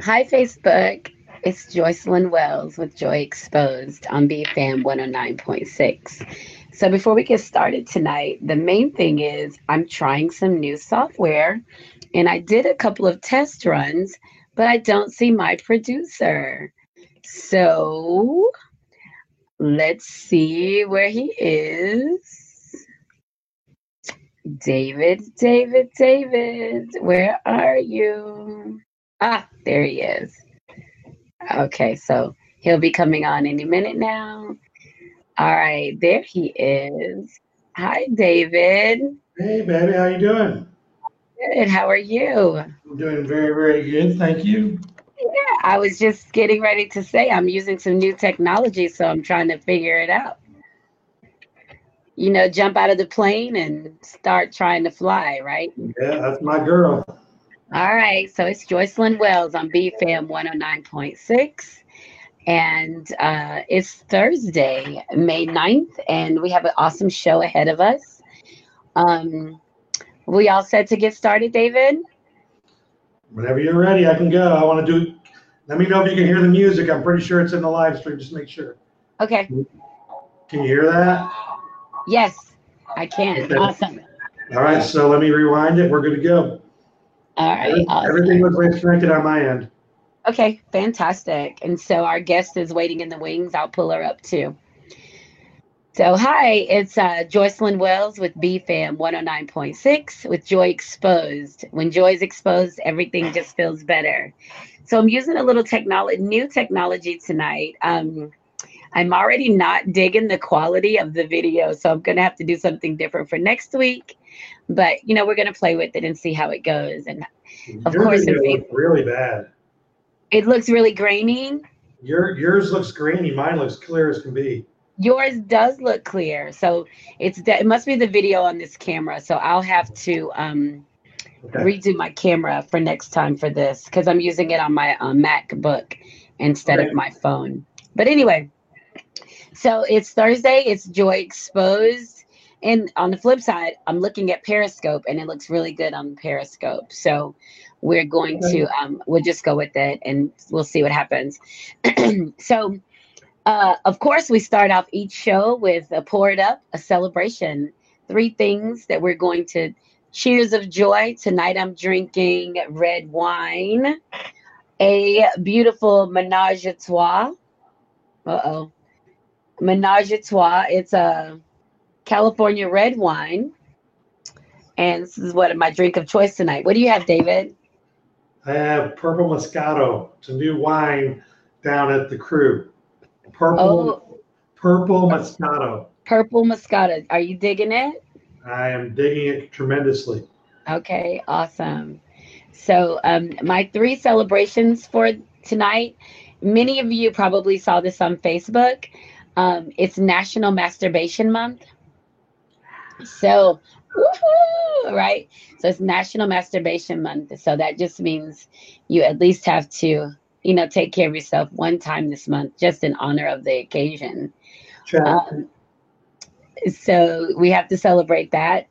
Hi, Facebook. It's Joycelyn Wells with Joy Exposed on BFAM 109.6. So, before we get started tonight, the main thing is I'm trying some new software and I did a couple of test runs, but I don't see my producer. So, let's see where he is. David, David, David, where are you? Ah, there he is. Okay, so he'll be coming on any minute now. All right, there he is. Hi, David. Hey, baby, how you doing? Good. How are you? I'm doing very, very good. Thank you. Yeah, I was just getting ready to say I'm using some new technology, so I'm trying to figure it out. You know, jump out of the plane and start trying to fly, right? Yeah, that's my girl. All right, so it's Joycelyn Wells on BFAM 109.6. And uh, it's Thursday, May 9th, and we have an awesome show ahead of us. Um, we all set to get started, David? Whenever you're ready, I can go. I want to do. Let me know if you can hear the music. I'm pretty sure it's in the live stream. Just make sure. Okay. Can you hear that? Yes, I can. Okay. Awesome. All right, so let me rewind it. We're good to go. All right. Awesome. Everything looks like it's connected on my end. Okay, fantastic. And so our guest is waiting in the wings. I'll pull her up too. So, hi, it's uh, Joycelyn Wells with BFAM 109.6 with Joy Exposed. When Joy is exposed, everything just feels better. So, I'm using a little technology, new technology tonight. Um, I'm already not digging the quality of the video, so I'm going to have to do something different for next week. But, you know, we're going to play with it and see how it goes. And Of Your course, video looks really bad. it looks really grainy. Your yours looks grainy. Mine looks clear as can be. Yours does look clear, so it's it must be the video on this camera. So I'll have to um, Okay. redo my camera for next time for this because I'm using it on my um, MacBook instead of my phone. But anyway, so it's Thursday. It's Joy Exposed, and on the flip side, I'm looking at Periscope, and it looks really good on Periscope. So we're going to um, we'll just go with it, and we'll see what happens. so. Uh, of course, we start off each show with a pour it up, a celebration. Three things that we're going to cheers of joy. Tonight I'm drinking red wine, a beautiful menage a trois. Uh oh. Menage a trois. It's a California red wine. And this is what my drink of choice tonight. What do you have, David? I have purple Moscato. It's a new wine down at the crew. Purple, Oh, purple Moscato. purple Moscato. Are you digging it? I am digging it tremendously. Okay, awesome. So, um, my three celebrations for tonight, many of you probably saw this on Facebook. Um, it's National Masturbation Month. So, woohoo, right? So, it's National Masturbation Month. So, that just means you at least have to, you know, take care of yourself one time this month, just in honor of the occasion. Um, so we have to celebrate that.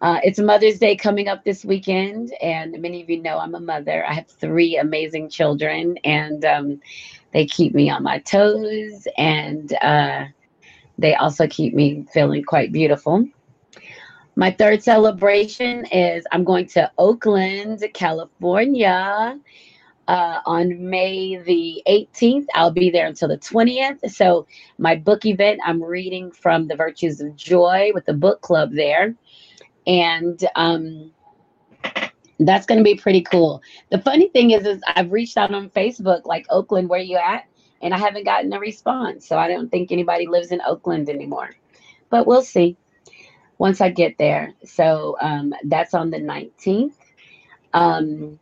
Uh, it's Mother's Day coming up this weekend, and many of you know I'm a mother. I have three amazing children, and um, they keep me on my toes, and uh, they also keep me feeling quite beautiful. My third celebration is I'm going to Oakland, California. Uh, on May the 18th, I'll be there until the 20th. So, my book event, I'm reading from The Virtues of Joy with the book club there. And um, that's going to be pretty cool. The funny thing is, is I've reached out on Facebook, like Oakland, where you at? And I haven't gotten a response. So I don't think anybody lives in Oakland anymore. But we'll see once I get there. So um, that's on the 19th. Um,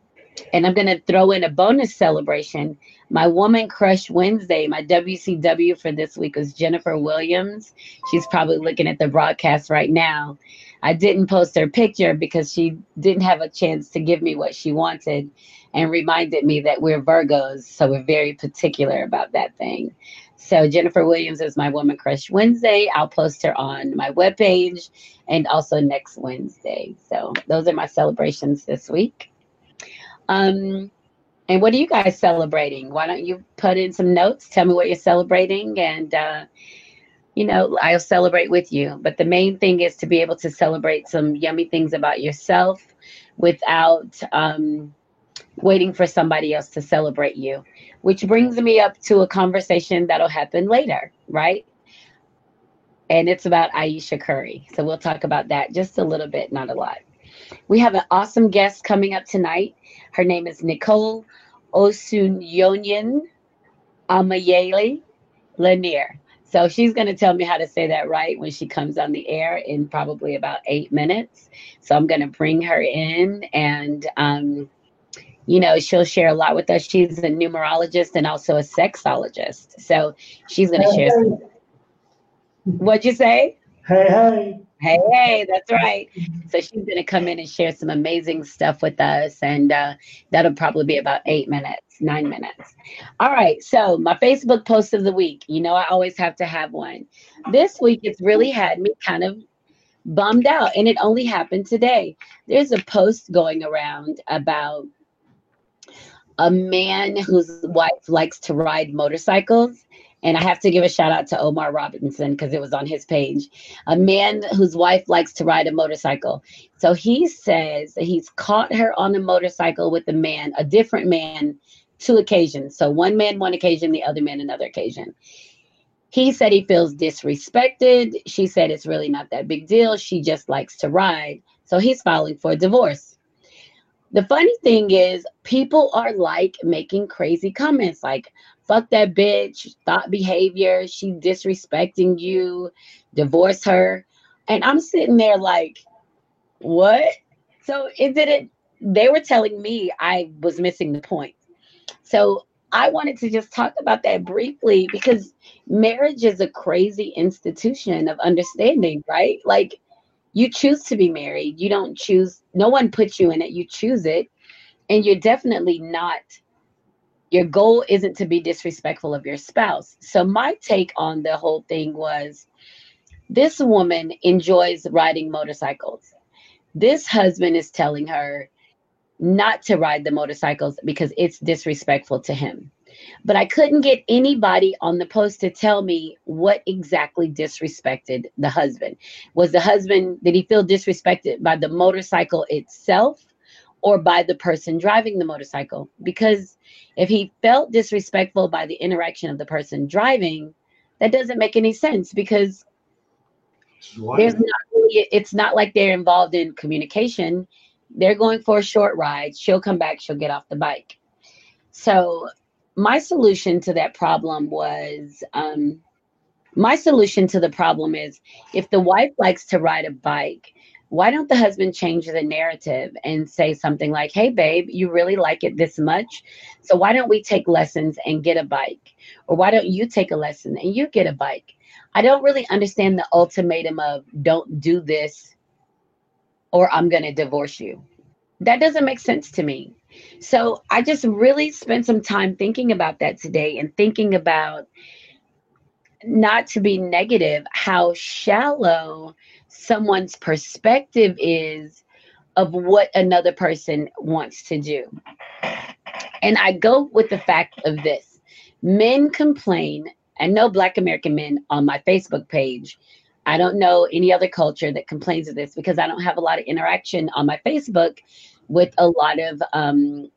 and I'm going to throw in a bonus celebration. My Woman Crush Wednesday, my WCW for this week was Jennifer Williams. She's probably looking at the broadcast right now. I didn't post her picture because she didn't have a chance to give me what she wanted and reminded me that we're Virgos, so we're very particular about that thing. So Jennifer Williams is my Woman Crush Wednesday. I'll post her on my webpage and also next Wednesday. So those are my celebrations this week. Um, And what are you guys celebrating? Why don't you put in some notes? Tell me what you're celebrating, and uh, you know I'll celebrate with you. But the main thing is to be able to celebrate some yummy things about yourself without um, waiting for somebody else to celebrate you. Which brings me up to a conversation that'll happen later, right? And it's about Ayesha Curry. So we'll talk about that just a little bit, not a lot. We have an awesome guest coming up tonight. Her name is Nicole Osunyonyin Amayele Lanier. So she's going to tell me how to say that right when she comes on the air in probably about eight minutes. So I'm going to bring her in and, um, you know, she'll share a lot with us. She's a numerologist and also a sexologist. So she's going to share. Some... What'd you say? Hey, hey. Hey, hey, that's right. So she's going to come in and share some amazing stuff with us. And uh, that'll probably be about eight minutes, nine minutes. All right. So, my Facebook post of the week. You know, I always have to have one. This week, it's really had me kind of bummed out. And it only happened today. There's a post going around about a man whose wife likes to ride motorcycles and I have to give a shout out to Omar Robinson because it was on his page. A man whose wife likes to ride a motorcycle. So he says that he's caught her on a motorcycle with a man, a different man, two occasions. So one man, one occasion, the other man, another occasion. He said he feels disrespected. She said it's really not that big deal. She just likes to ride. So he's filing for divorce. The funny thing is, people are like making crazy comments like, fuck that bitch, thought behavior, she disrespecting you, divorce her. And I'm sitting there like, what? So it didn't, they were telling me I was missing the point. So I wanted to just talk about that briefly because marriage is a crazy institution of understanding, right? Like you choose to be married. You don't choose, no one puts you in it, you choose it. And you're definitely not your goal isn't to be disrespectful of your spouse. So my take on the whole thing was this woman enjoys riding motorcycles. This husband is telling her not to ride the motorcycles because it's disrespectful to him. But I couldn't get anybody on the post to tell me what exactly disrespected the husband. Was the husband, did he feel disrespected by the motorcycle itself? or by the person driving the motorcycle. Because if he felt disrespectful by the interaction of the person driving, that doesn't make any sense because there's not really, it's not like they're involved in communication. They're going for a short ride. She'll come back, she'll get off the bike. So, my solution to that problem was um, my solution to the problem is if the wife likes to ride a bike, why don't the husband change the narrative and say something like, hey, babe, you really like it this much? So why don't we take lessons and get a bike? Or why don't you take a lesson and you get a bike? I don't really understand the ultimatum of don't do this or I'm going to divorce you. That doesn't make sense to me. So I just really spent some time thinking about that today and thinking about not to be negative, how shallow someone's perspective is of what another person wants to do. And I go with the fact of this men complain, and no Black American men on my Facebook page. I don't know any other culture that complains of this because I don't have a lot of interaction on my Facebook with a lot of um,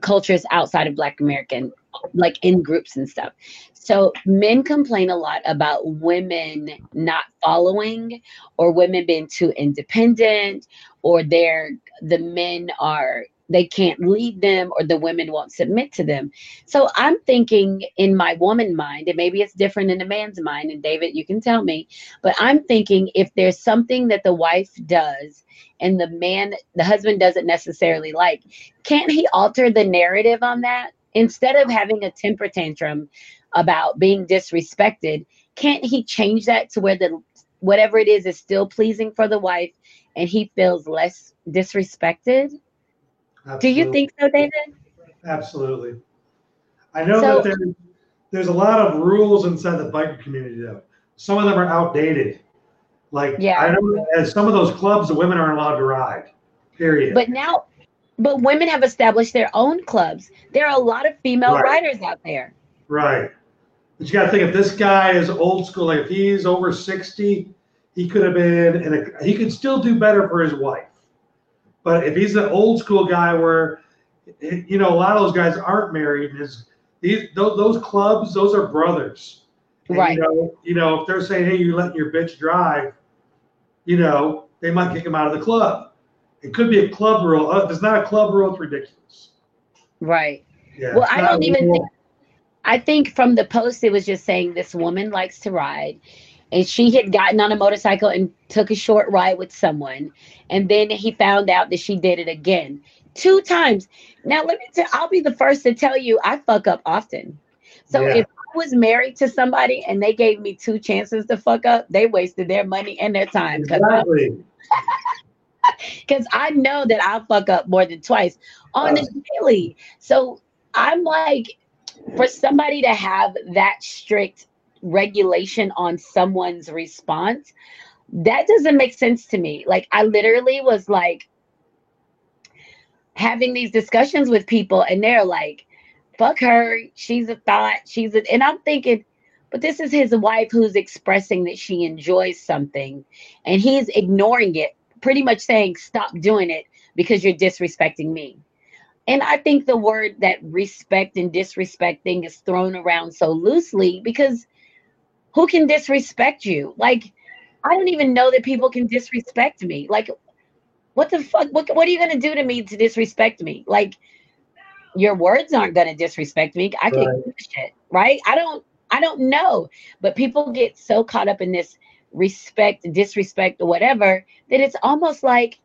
cultures outside of Black American, like in groups and stuff. So men complain a lot about women not following or women being too independent or they're the men are they can't lead them or the women won't submit to them. So I'm thinking in my woman mind, and maybe it's different in a man's mind, and David, you can tell me, but I'm thinking if there's something that the wife does and the man, the husband doesn't necessarily like, can't he alter the narrative on that? Instead of having a temper tantrum about being disrespected, can't he change that to where the whatever it is is still pleasing for the wife and he feels less disrespected? Absolutely. Do you think so, David? Absolutely. I know so, that there, there's a lot of rules inside the biker community, though. Some of them are outdated. Like, yeah. I know as some of those clubs, the women aren't allowed to ride, period. But now, but women have established their own clubs. There are a lot of female Right. riders out there. Right. But you got to think if this guy is old school, like if he's over 60, he could have been, and he could still do better for his wife. But if he's an old school guy where, you know, a lot of those guys aren't married, and his, these, those, those clubs, those are brothers. And, Right. You know, you know, if they're saying, hey, you're letting your bitch drive, you know, they might kick him out of the club. It could be a club rule. Uh, If it's not a club rule, it's ridiculous. Right. Yeah. Well, I don't even think, I think from the post, it was just saying this woman likes to ride. And she had gotten on a motorcycle and took a short ride with someone. And then he found out that she did it again two times. Now, let me tell I'll be the first to tell you I fuck up often. So Yeah. if I was married to somebody and they gave me two chances to fuck up, they wasted their money and their time. Because Exactly. because I know that I'll fuck up more than twice on Uh. the daily. So I'm like, for somebody to have that strict regulation on someone's response, that doesn't make sense to me. Like, I literally was like having these discussions with people, and they're like, fuck her. She's a thought. She's a, and I'm thinking, but this is his wife who's expressing that she enjoys something, and he's ignoring it pretty much saying stop doing it because you're disrespecting me and i think the word that respect and disrespecting is thrown around so loosely because who can disrespect you? Like i don't even know that people can disrespect me. Like what the fuck? What, what are you going to do to me to disrespect me? Like your words aren't going to disrespect me. I can Right. give a shit right? I don't i don't know. But people get so caught up in this respect disrespect or whatever that it's almost like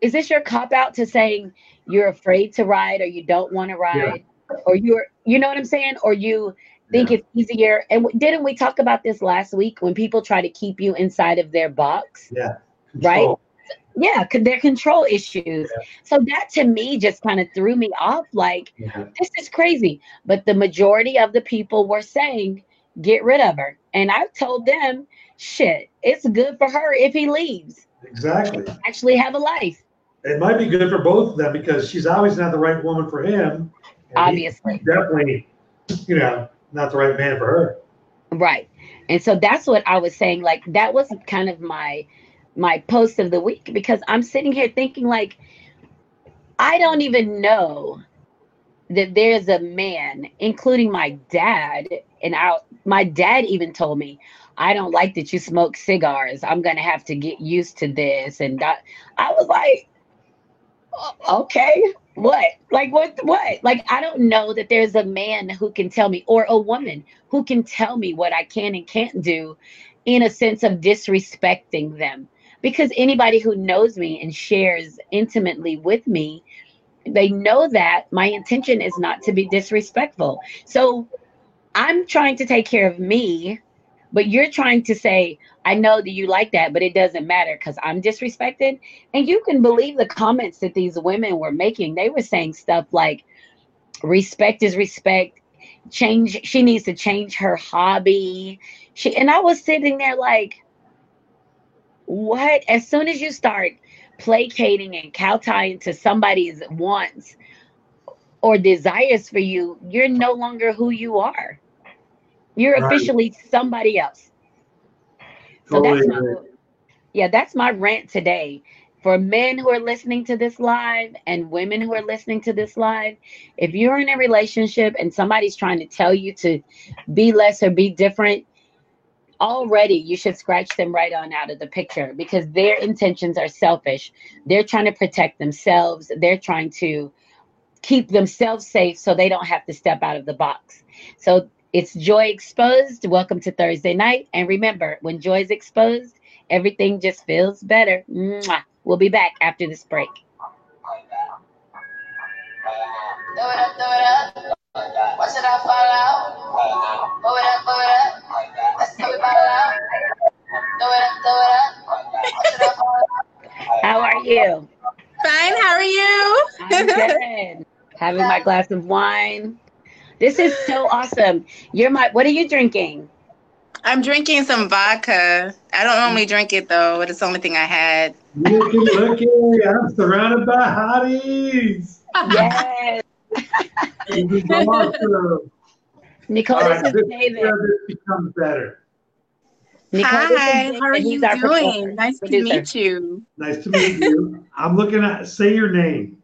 is this your cop out to saying you're afraid to ride or you don't want to ride? Or you're you know what i'm saying? Or you think it's easier and w- didn't we talk about this last week when people try to keep you inside of their box Yeah. Right? Yeah could their control issues so that to me just kind of threw me off like Yeah. this is crazy but the majority of the people were saying get rid of her and i told them shit it's good for her if he leaves Exactly. actually have a life It might be good for both of them because she's always not the right woman for him. obviously definitely, you know, not the right man for her. Right. And so that's what I was saying. Like that was kind of my my post of the week because I'm sitting here thinking like I don't even know that there's a man, including my dad, and I my dad even told me, I don't like that you smoke cigars. I'm gonna have to get used to this. And that, I was like, "O- okay, what? Like what what? Like I don't know that there's a man who can tell me or a woman who can tell me what I can and can't do in a sense of disrespecting them. Because anybody who knows me and shares intimately with me, they know that my intention is not to be disrespectful. So I'm trying to take care of me, but you're trying to say, I know that you like that, but it doesn't matter because I'm disrespected. And you can believe the comments that these women were making. They were saying stuff like, respect is respect change she needs to change her hobby she and i was sitting there like what as soon as you start placating and kowtowing to somebody's wants or desires for you you're no longer who you are you're Right. officially somebody else so oh, that's my, yeah that's my rant today for men who are listening to this live and women who are listening to this live, if you're in a relationship and somebody's trying to tell you to be less or be different, already you should scratch them right on out of the picture because their intentions are selfish. They're trying to protect themselves, they're trying to keep themselves safe so they don't have to step out of the box. So it's Joy Exposed. Welcome to Thursday night. And remember, when Joy is exposed, everything just feels better. Mwah. We'll be back after this break. Throw it up, throw it up. Watch it all fall out. Blow it up, blow it up. Let's do it ball out. Throw it up, throw it up. Watch it all fall out. How are you? Fine, how are you? I'm good. Having my glass of wine. This is so awesome. You're my what are you drinking? I'm drinking some vodka. I don't normally drink it though, but it's the only thing I had. Looky, looky, I'm surrounded by hotties. Yes. This is awesome. Nicole, All right, this this, is David. this becomes better. Nicole, this is Hi, how are you He's our doing? producer- Nice to meet you. Nice to meet you. I'm looking at, say your name.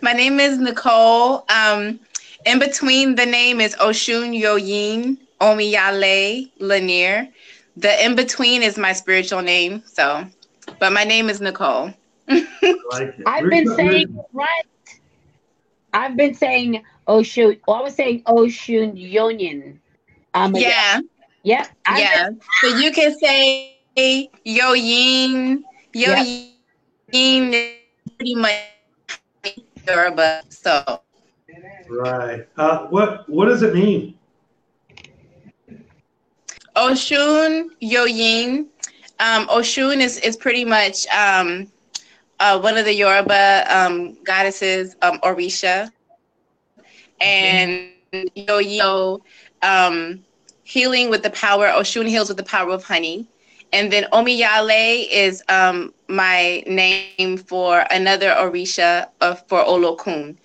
My name is Nicole. Um, in between the name is Oshun Yoyin Omiyale Lanier. The in between is my spiritual name. So, but my name is Nicole. I like it. I've been we're- saying it right. I've been saying Oshun. Well, I was saying Oshun Union. Um, Yeah, Yep. I've yeah. So you can say Yoyin. Yoyin is pretty much Yoruba. So Right. Uh, what What does it mean? Oshun Yoyin. Um, Oshun is, is pretty much um, uh, one of the Yoruba um, goddesses, um, Orisha. And Yoyo, um, healing with the power, Oshun heals with the power of honey. And then Omiyale is um, my name for another Orisha of, for Olokun.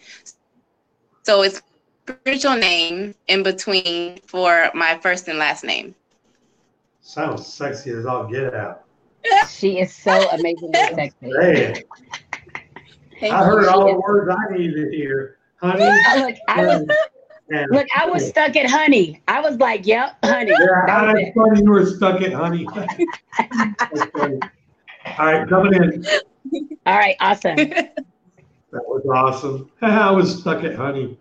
So it's spiritual name in between for my first and last name. Sounds sexy as all get out. She is so amazingly sexy. Hey, Thank I heard you. all the words I needed to hear. Honey. Look, I was and, look, I was stuck at honey. I was like, "Yep, honey." yeah, That was funny you were stuck at honey. All right, coming in. All right, awesome. That was awesome. I was stuck at honey.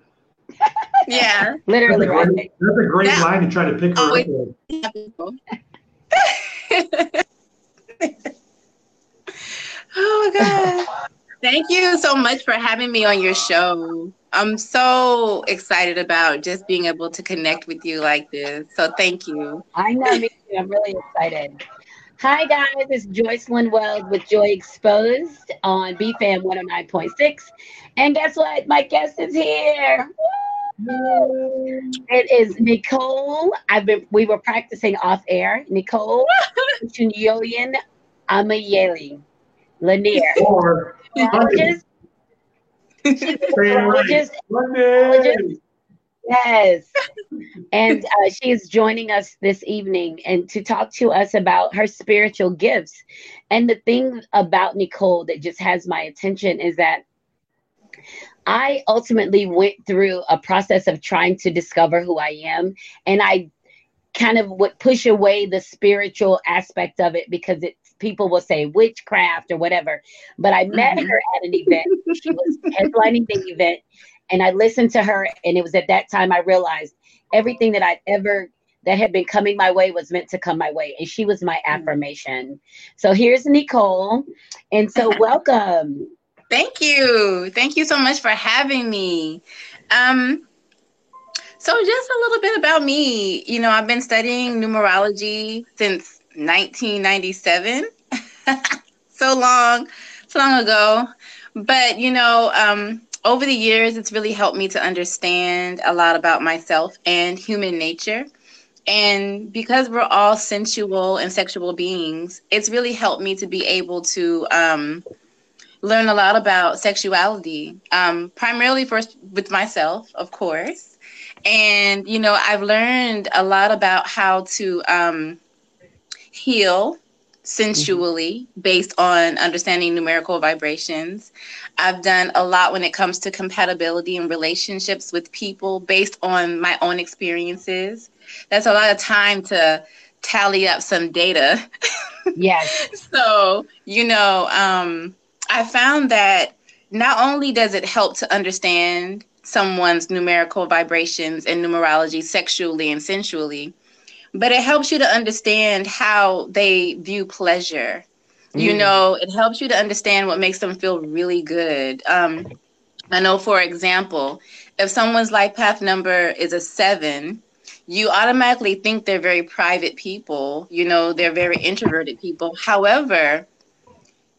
yeah. That's a Literally, great, that's a great Yeah. line to try to pick her Oh, up with. oh my god. Thank you so much for having me on your show. I'm so excited about just being able to connect with you like this. So thank you. I know, me too. I'm really excited. Hi, guys. It's Joyce Weld with Joy Exposed on BFAM 109.6. And guess what? My guest is here. Woo! It is Nicole. I've been we were practicing off air. Nicole Chunyoyan Amayeli Lanier. Or honey. Just, Say it right. just Honey. Yes. and uh, she is joining us this evening and to talk to us about her spiritual gifts. And the thing about Nicole that just has my attention is that I ultimately went through a process of trying to discover who I am. And I kind of would push away the spiritual aspect of it because it people will say witchcraft or whatever. But I met Mhm. her at an event. She was headlining the event and I listened to her, and it was at that time I realized everything that I'd ever that had been coming my way was meant to come my way, and she was my affirmation. So here's Nicole, and so welcome. Thank you. Thank you so much for having me. Um, so just a little bit about me. You know, I've been studying numerology since 1997. so long, so long ago. But you know, um, over the years, it's really helped me to understand a lot about myself and human nature. And because we're all sensual and sexual beings, it's really helped me to be able to um, learn a lot about sexuality, um, primarily first with myself, of course. And, you know, I've learned a lot about how to um, heal sensually based on understanding numerical vibrations. I've done a lot when it comes to compatibility and relationships with people based on my own experiences. That's a lot of time to tally up some data. Yes, so, you know, um, I found that not only does it help to understand someone's numerical vibrations and numerology sexually and sensually, but it helps you to understand how they view pleasure. You Mm. know, it helps you to understand what makes them feel really good. Um, I know, for example, if someone's life path number is a seven, you automatically think they're very private people. You know, they're very introverted people. However,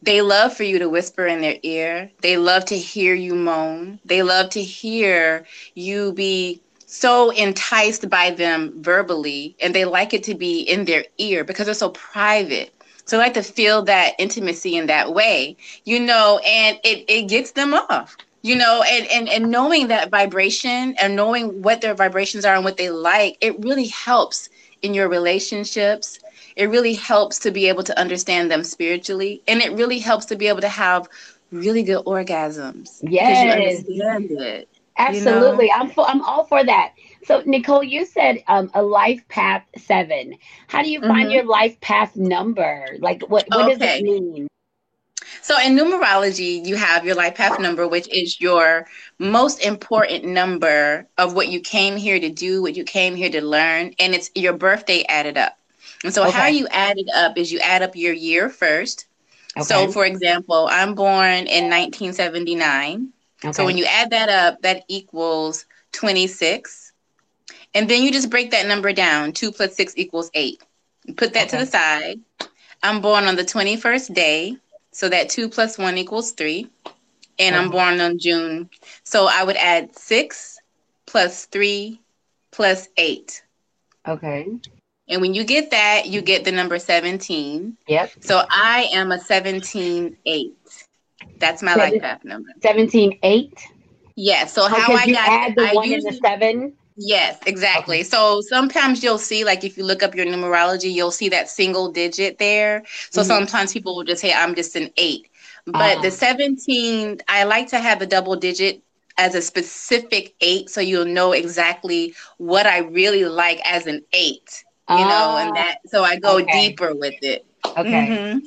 they love for you to whisper in their ear. They love to hear you moan. They love to hear you be so enticed by them verbally and they like it to be in their ear because they're so private. So I like to feel that intimacy in that way, you know, and it, it gets them off, you know, and, and, and knowing that vibration and knowing what their vibrations are and what they like, it really helps in your relationships. It really helps to be able to understand them spiritually. And it really helps to be able to have really good orgasms. Yes. You understand it. Absolutely. You know? I'm for, I'm all for that. So Nicole, you said um, a life path seven. How do you find mm-hmm. your life path number? Like what, what okay. does it mean? So in numerology, you have your life path number, which is your most important number of what you came here to do, what you came here to learn, and it's your birthday added up. And so okay. how you add it up is you add up your year first. Okay. So for example, I'm born in 1979. Okay. So when you add that up, that equals 26. And then you just break that number down. 2 plus 6 equals 8. Put that okay. to the side. I'm born on the 21st day. So that 2 plus 1 equals 3. And I'm born on June. So I would add 6 plus 3 plus 8. Okay. And when you get that, you get the number 17. Yep. So I am a 17 8. That's my Seven, life path number. 17 8? Yes. So oh, how I got add the I one usually, and the seven? Yes, exactly. Okay. So sometimes you'll see, like if you look up your numerology, you'll see that single digit there. So mm-hmm. sometimes people will just say, I'm just an eight. But uh-huh. the 17, I like to have the double digit as a specific eight so you'll know exactly what I really like as an eight. You uh, know, and ah. that so I go okay. deeper with it. Okay. Mm-hmm.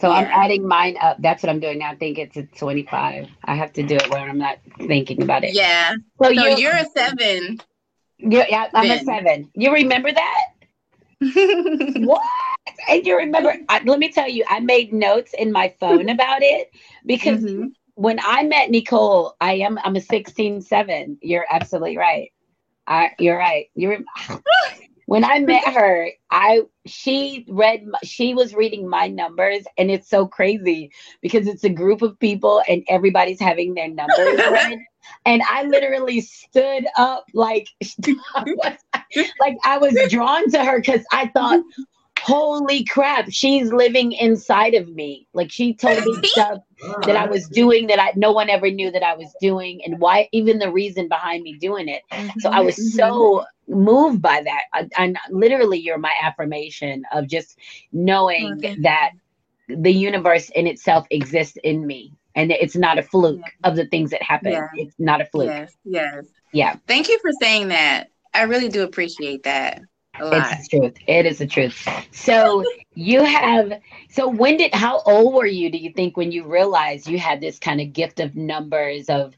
So. I'm adding mine up. That's what I'm doing now. I think it's a 25. I have to do it when I'm not thinking about it. Yeah. So, so you, you're a seven. Yeah, yeah I'm then. a seven. You remember that? what? And you remember? I, let me tell you, I made notes in my phone about it because mm-hmm. when I met Nicole, I am I'm a 16 seven. You're absolutely right. I, you're right. You're when I met her, I she read she was reading my numbers and it's so crazy because it's a group of people and everybody's having their numbers read. And I literally stood up like like I was drawn to her because I thought, holy crap, she's living inside of me. Like she told me stuff that I was doing that I no one ever knew that I was doing and why even the reason behind me doing it. Mm-hmm, so I was mm-hmm. so moved by that. I, I, literally you're my affirmation of just knowing okay. that the universe in itself exists in me and it's not a fluke yeah. of the things that happen. Yeah. It's not a fluke. Yes. Yes. Yeah. Thank you for saying that. I really do appreciate that. It's the truth. It is the truth. So you have so when did how old were you do you think when you realized you had this kind of gift of numbers of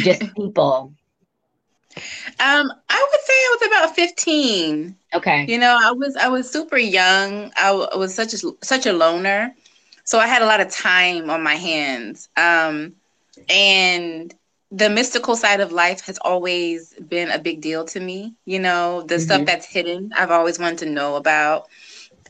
just people? Um, I would say I was about 15. Okay. You know, I was I was super young. I, w- I was such a such a loner. So I had a lot of time on my hands. Um, and the mystical side of life has always been a big deal to me. You know, the mm-hmm. stuff that's hidden, I've always wanted to know about.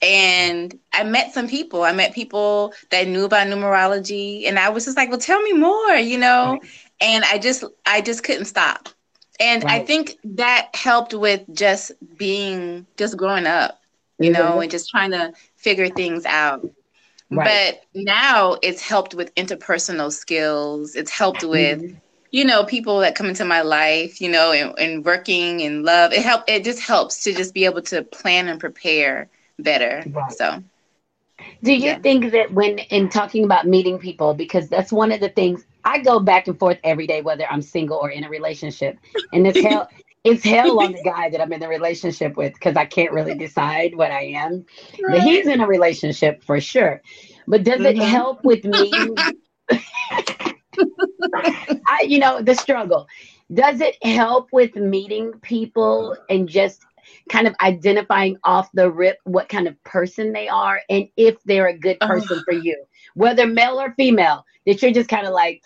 And I met some people. I met people that knew about numerology, and I was just like, "Well, tell me more," you know. Right. And I just, I just couldn't stop. And right. I think that helped with just being, just growing up, you mm-hmm. know, and just trying to figure things out. Right. But now it's helped with interpersonal skills. It's helped with mm-hmm you know, people that come into my life, you know, and, and working and love, it help it just helps to just be able to plan and prepare better. Right. So do you yeah. think that when in talking about meeting people, because that's one of the things I go back and forth every day, whether I'm single or in a relationship, and it's hell, it's hell on the guy that I'm in a relationship with because I can't really decide what I am. Right. But he's in a relationship for sure. But does mm-hmm. it help with me? I, you know, the struggle. Does it help with meeting people and just kind of identifying off the rip what kind of person they are and if they're a good person for you, whether male or female, that you're just kind of like,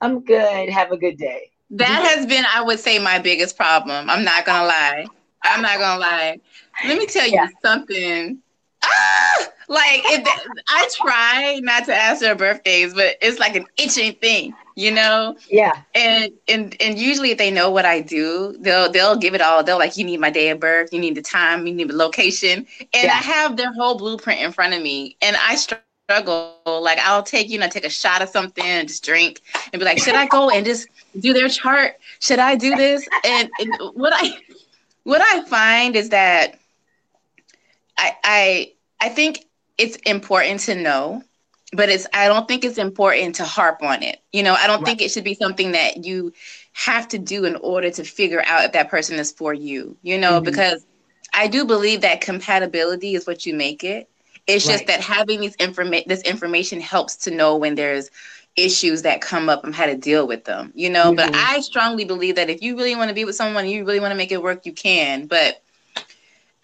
I'm good, have a good day. That has been, I would say, my biggest problem. I'm not gonna lie. I'm not gonna lie. Let me tell you yeah. something. Ah! Like it, I try not to ask their birthdays, but it's like an itching thing, you know. Yeah. And and and usually, if they know what I do, they'll they'll give it all. They'll like, you need my day of birth, you need the time, you need the location, and Yeah. I have their whole blueprint in front of me, and I struggle. Like I'll take you know take a shot of something and just drink and be like, should I go and just do their chart? Should I do this? And, and what I what I find is that I I I think it's important to know, but it's I don't think it's important to harp on it. You know, I don't think it should be something that you have to do in order to figure out if that person is for you. You know, Mhm. because I do believe that compatibility is what you make it. It's just that having these informa- this information helps to know when there's issues that come up and how to deal with them. You know, but Mhm. I strongly believe that if you really want to be with someone, and you really want to make it work, you can. But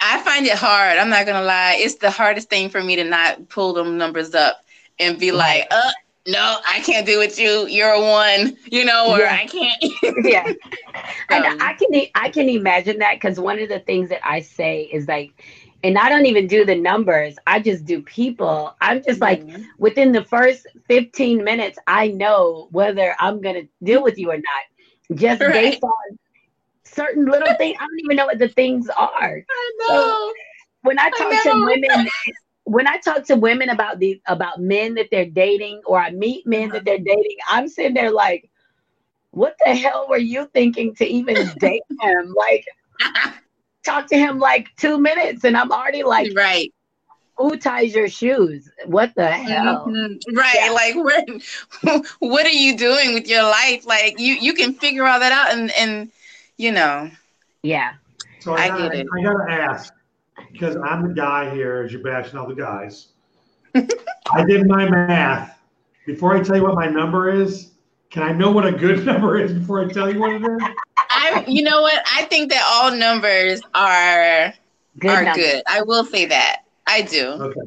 I find it hard. I'm not gonna lie. It's the hardest thing for me to not pull them numbers up and be like, uh, no, I can't do with you. You're a one, you know, or Yeah. I can't. yeah. And So- I can I can imagine that because one of the things that I say is like, and I don't even do the numbers. I just do people. I'm just like Mhm. within the first 15 minutes, I know whether I'm gonna deal with you or not, just Right. based on certain little things. I don't even know what the things are. I know. When I talk to women, when I talk to women about the about men that they're dating, or I meet men that they're dating, I'm sitting there like, what the hell were you thinking to even date him? Like, talk to him like two minutes, and I'm already like, right. who ties your shoes? What the hell? Mhm. Right. Yeah. Like where what are you doing with your life? Like you you can figure all that out and and you know. Yeah. So I I, gotta, get it. I gotta ask because I'm the guy here as you're bashing all the guys. I did my math. Before I tell you what my number is, can I know what a good number is before I tell you what it is? I you know what? I think that all numbers are Good. are number. good. I will say that. I do. Okay.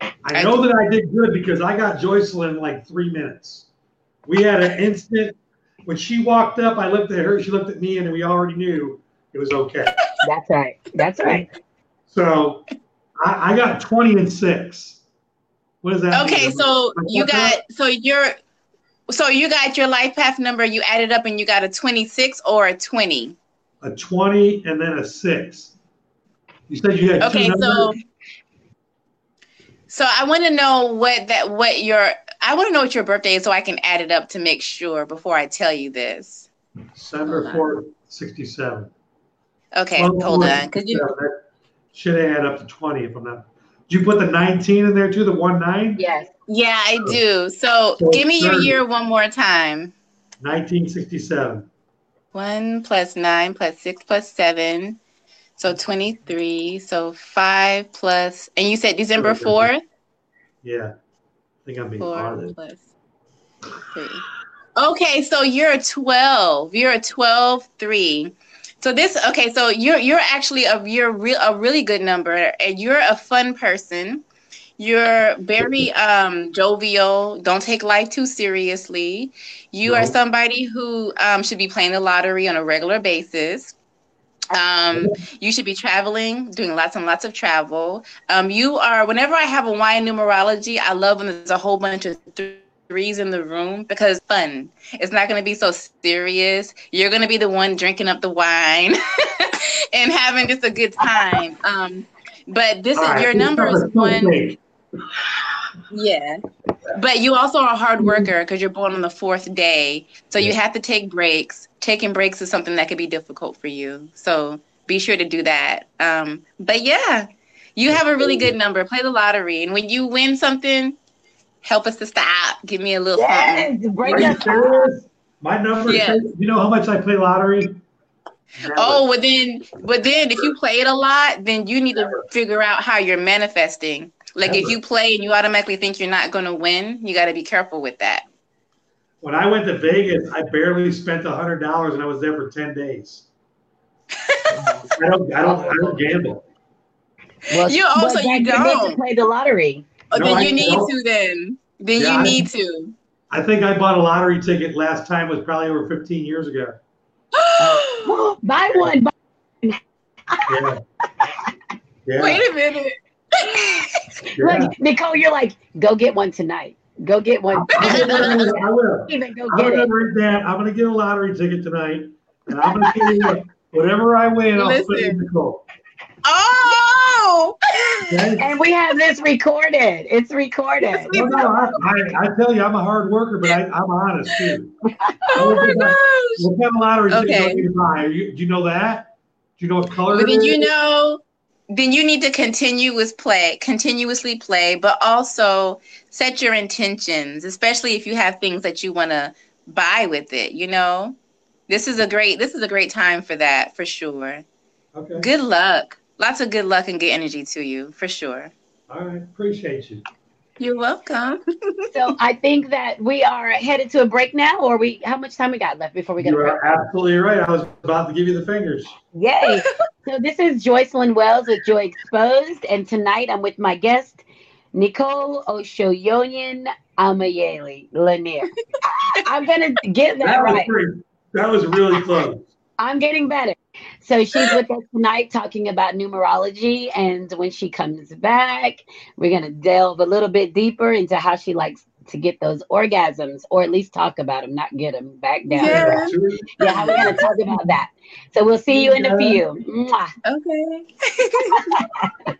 I I know that I did good because I got Joycelyn in like three minutes. We had an instant when she walked up. I looked at her. She looked at me, and we already knew it was okay. That's right. That's right. So I, I got twenty and six. What does that Okay, mean? so Like, you got up? so you're so you got your life path number, you added up and you got a 26 or a 20. a twenty and then a six. You said you had Okay, two so so I want to know what that what your I want to know what your birthday is so I can add it up to make sure before I tell you this. December hold fourth, sixty-seven. Okay, Well, hold on, cause you that Should add up to twenty if I'm not. Did you put the nineteen in there too? The one nine? Yes. yeah I do. So So give me your year one more time. Nineteen sixty-seven. One plus nine plus six plus seven, so 23. So five plus, and you said December 4th. Yeah. I think I'm being Four plus three. Okay, so you're a 12. You're a 12 3. So this okay, so you're you're actually a you're real a really good number and you're a fun person. You're very um jovial, don't take life too seriously. You are somebody who um should be playing the lottery on a regular basis. Um, you should be traveling, doing lots and lots of travel. Um, you are, whenever I have a wine numerology, I love when there's a whole bunch of th- threes in the room because fun. It's not going to be so serious. You're going to be the one drinking up the wine and having just a good time. Um, but this All is right, your number is one. Yeah. But you also are a hard worker because you're born on the fourth day. So you have to take breaks. Taking breaks is something that could be difficult for you. So be sure to do that. Um, but yeah, you have a really good number. Play the lottery. And when you win something, help us to stop. Give me a little something. Yes. Bring Are you serious? My number. Yeah. You know how much I play lottery? Never. Oh, but then, but then if you play it a lot, then you need to figure out how you're manifesting. Like if you play and you automatically think you're not going to win, you got to be careful with that. When I went to Vegas, I barely spent a hundred dollars, and I was there for ten days. I don't. I don't. I don't gamble. Well, You also- you don't. to play the lottery. Oh, No, then I you need don't. to. Then, then Yeah, you I- need to. I think I bought a lottery ticket last time was probably over fifteen years ago. Buy one. Buy- Yeah. Yeah. Wait a minute. Yeah. Look, Nicole, you're like, go get one tonight. Go get one. I will. I will. Even go I'm gonna it. that. I'm gonna get a lottery ticket tonight, and I'm gonna give you whatever I win. I'll put it in the goal. Oh, Okay? And we have this recorded. It's recorded. No, no, I, I, I tell you, I'm a hard worker, but I, I'm honest too. oh my gosh. What kind of lottery ticket Okay. do you need to buy? Are you, do you know that? Do you know what color? But it then is? you know, then you need to continuous play, continuously play, but also set your intentions, especially if you have things that you want to buy with it. You know, this is a great this is a great time for that for sure. Okay. Good luck, lots of good luck and good energy to you for sure. All right. Appreciate you. You're welcome. So I think that we are headed to a break now, or we how much time we got left before we go to You're absolutely right. I was about to give you the fingers. Yay. so this is Joycelyn Wells with Joy Exposed, and tonight I'm with my guest, Nicole Oshoyoyan Amayeli Lanier. I'm gonna get that That was right. pretty. That was really close. I'm getting better. So she's with us tonight talking about numerology. And when she comes back, we're going to delve a little bit deeper into how she likes to get those orgasms, or at least talk about them, not get them back down. Yeah. Yeah, how we're going to talk about that. So we'll see you in a few. Mwah. Okay.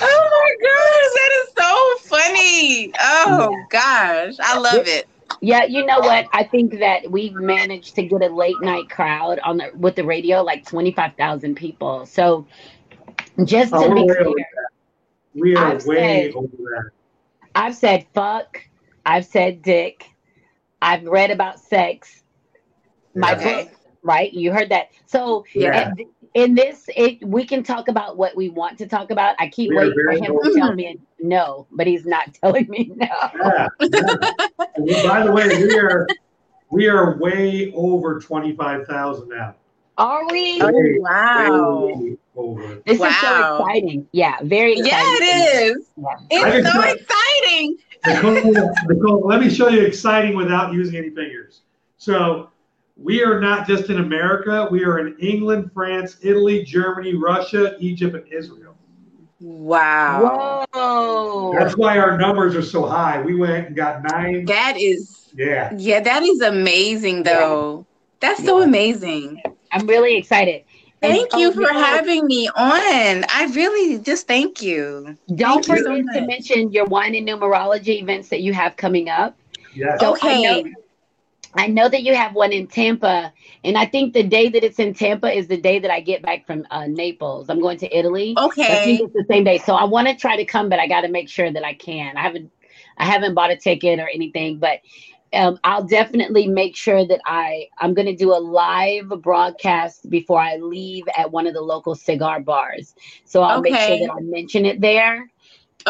oh my gosh, that is so funny. Oh gosh, I love it. Yeah, you know what? I think that we've managed to get a late night crowd on the with the radio, like twenty five thousand people. So just to Oh, be clear. We are I've way said- over that. I've said fuck, I've said dick, I've read about sex. My Okay. book, right? You heard that. So Yeah. in- in this, it we can talk about what we want to talk about. I keep We waiting for very him to tell me no, but he's not telling me no. Yeah. yeah. By the way, we are we are way over twenty five thousand now. Are we? Oh, wow. way over. This is so exciting. Yeah, very exciting. Yeah, it is. Yeah. It's so tell- exciting. Nicole, Nicole, let me show you exciting without using any fingers. So we are not just in America, we are in England, France, Italy, Germany, Russia, Egypt, and Israel. Wow. Whoa. That's why our numbers are so high. We went and got nine. That is Yeah. yeah, that is amazing though. That's so amazing. I'm really excited. And- Thank oh, you for Nicole, having me on. I really just thank you. Don't Thank you so forget to mention your wine and numerology events that you have coming up. Yes. So I Okay. I know that you have one in Tampa, and I think the day that it's in Tampa is the day that I get back from uh, Naples. I'm going to Italy. Okay, I think it's the same day. So I want to try to come, but I got to make sure that I can. I haven't, I haven't bought a ticket or anything, but um, I'll definitely make sure that I I'm going to do a live broadcast before I leave at one of the local cigar bars. So I'll make sure that I mention it there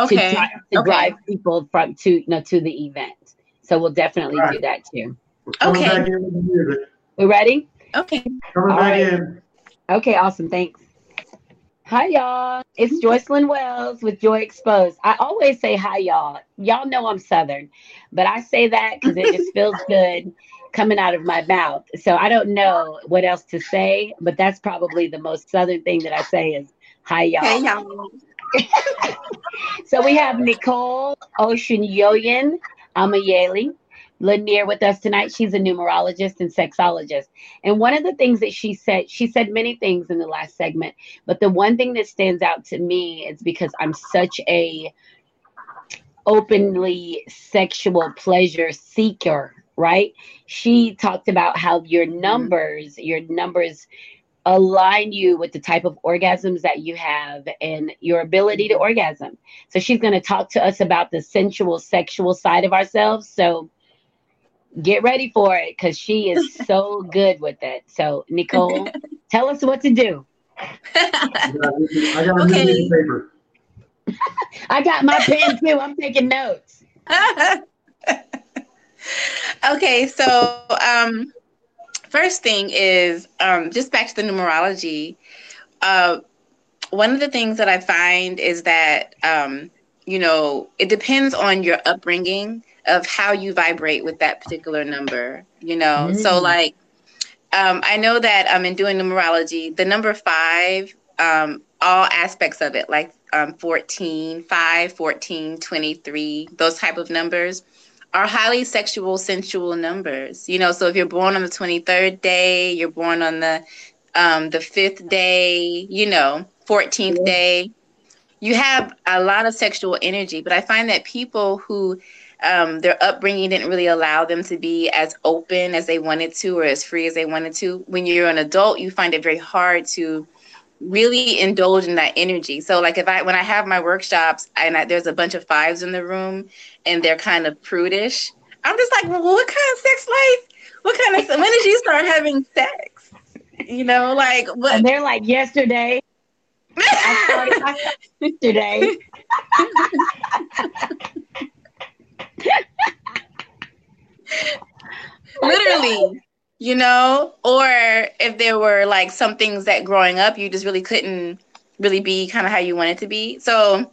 to, Okay. try, to Okay. drive people from to you know, to the event. So we'll definitely do that too. We're coming Okay. back in with the music. We ready? Okay. Coming All back right. in. Okay, awesome. Thanks. Hi, y'all. It's Joycelyn Wells with Joy Exposed. I always say hi, y'all. Y'all know I'm Southern, but I say that because it just feels good coming out of my mouth. So I don't know what else to say, but that's probably the most Southern thing that I say is hi, y'all. Hey y'all. So we have Nicole Oceanyoyan Amayeli Lanier with us tonight. She's a numerologist and sexologist. And one of the things that she said, she said many things in the last segment, but the one thing that stands out to me is because I'm such a openly sexual pleasure seeker, right? She talked about how your mm-hmm. numbers, your numbers align you with the type of orgasms that you have and your ability to mm-hmm. orgasm. So she's going to talk to us about the sensual sexual side of ourselves. So get ready for it cuz she is so good with it. So Nicole, tell us what to do. I got a I got a Okay. new piece of paper. I got my pen too. I'm taking notes. okay, so um first thing is um just back to the numerology. Uh one of the things that I find is that um you know, it depends on your upbringing of how you vibrate with that particular number, you know. So Mm. like um, I know that um, in doing numerology, the number five, um, all aspects of it, like um, 14, 5, 14, 23, those type of numbers are highly sexual, sensual numbers. You know, so if you're born on the 23rd day, you're born on the um, the fifth day, you know, 14th yeah. day, you have a lot of sexual energy. But I find that people who um, their upbringing didn't really allow them to be as open as they wanted to or as free as they wanted to. When you're an adult, you find it very hard to really indulge in that energy. So like if I when I have my workshops and I, there's a bunch of fives in the room and they're kind of prudish, I'm just like, well, what kind of sex life? What kind of when did you start having sex? You know, like what? And they're like yesterday. I started yesterday. Literally you know? Or if there were like some things that growing up you just really couldn't really be kind of how you wanted to be. So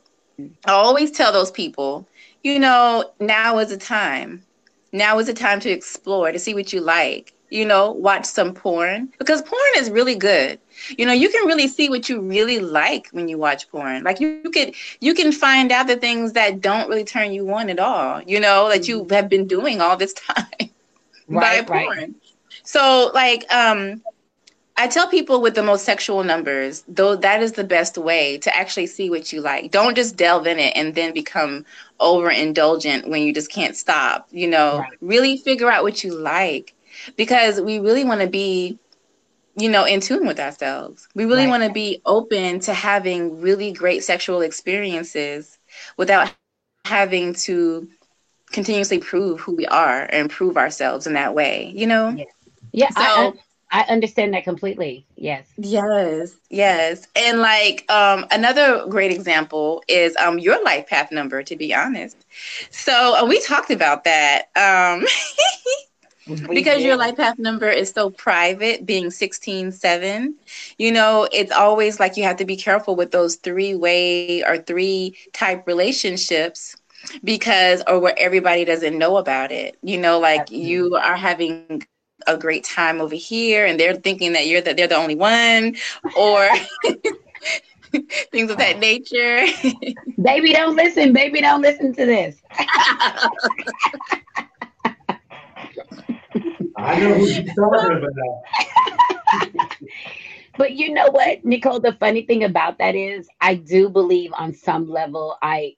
i always tell those people you know now is the time. Now is the time to explore to see what you like you know watch some porn. Because porn is really good you know you can really see what you really like when you watch porn like you, you could you can find out the things that don't really turn you on at all you know that you mm-hmm. have been doing all this time right, by porn right. So like um I tell people with the most sexual numbers, though that is the best way to actually see what you like. Don't just delve in it and then become overindulgent when you just can't stop. You know, right. really figure out what you like because we really want to be you know in tune with ourselves. We really right. want to be open to having really great sexual experiences without having to continuously prove who we are and prove ourselves in that way, you know? Yes. Yeah. So I, I understand that completely. Yes. Yes. Yes. And like um, another great example is um, your life path number, to be honest. So uh, we talked about that. Um, because your life path number is so private being 16 7 you know it's always like you have to be careful with those three way or three type relationships because or where everybody doesn't know about it you know like Absolutely. you are having a great time over here and they're thinking that you're that they're the only one or things of that nature. baby, don't listen. Baby, don't listen to this. I know who she's talking about. but you know what, Nicole? The funny thing about that is, I do believe on some level I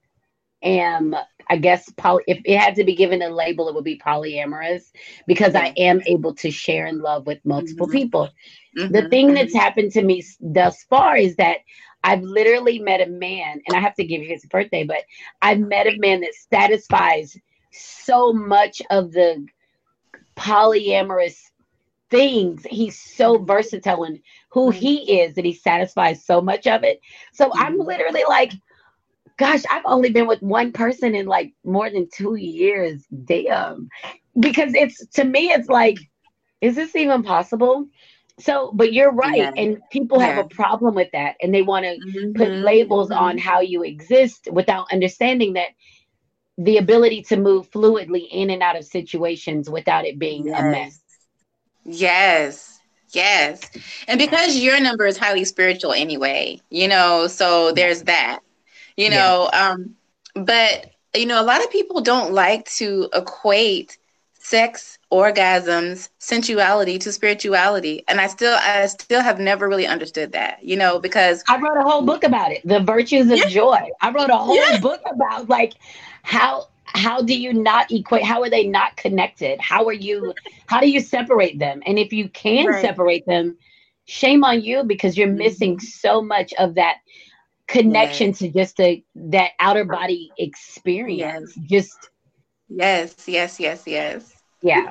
am I guess poly, if it had to be given a label, it would be polyamorous because I am able to share and love with multiple mm-hmm. people. Mm-hmm. The thing that's happened to me thus far is that I've literally met a man, and I have to give you his birthday, but I've met a man that satisfies so much of the polyamorous things. He's so versatile in who mm-hmm. he is that he satisfies so much of it. So I'm mm-hmm. literally like, gosh, I've only been with one person in like more than two years. Damn. Because it's to me, it's like, is this even possible? So, but you're right. Yeah. And people yeah. have a problem with that. And they want to mm-hmm. put labels mm-hmm. on how you exist without understanding that the ability to move fluidly in and out of situations without it being yes. a mess. Yes. Yes. And because your number is highly spiritual anyway, you know, so there's that you know yeah. um but you know a lot of people don't like to equate sex orgasms sensuality to spirituality and i still i still have never really understood that you know because i wrote a whole book about it the virtues of yeah. joy i wrote a whole yeah. book about like how how do you not equate how are they not connected how are you how do you separate them and if you can right. separate them shame on you because you're missing mm-hmm. so much of that connection yes. to just a that outer body experience. Yes. Just yes, yes, yes, yes. Yeah.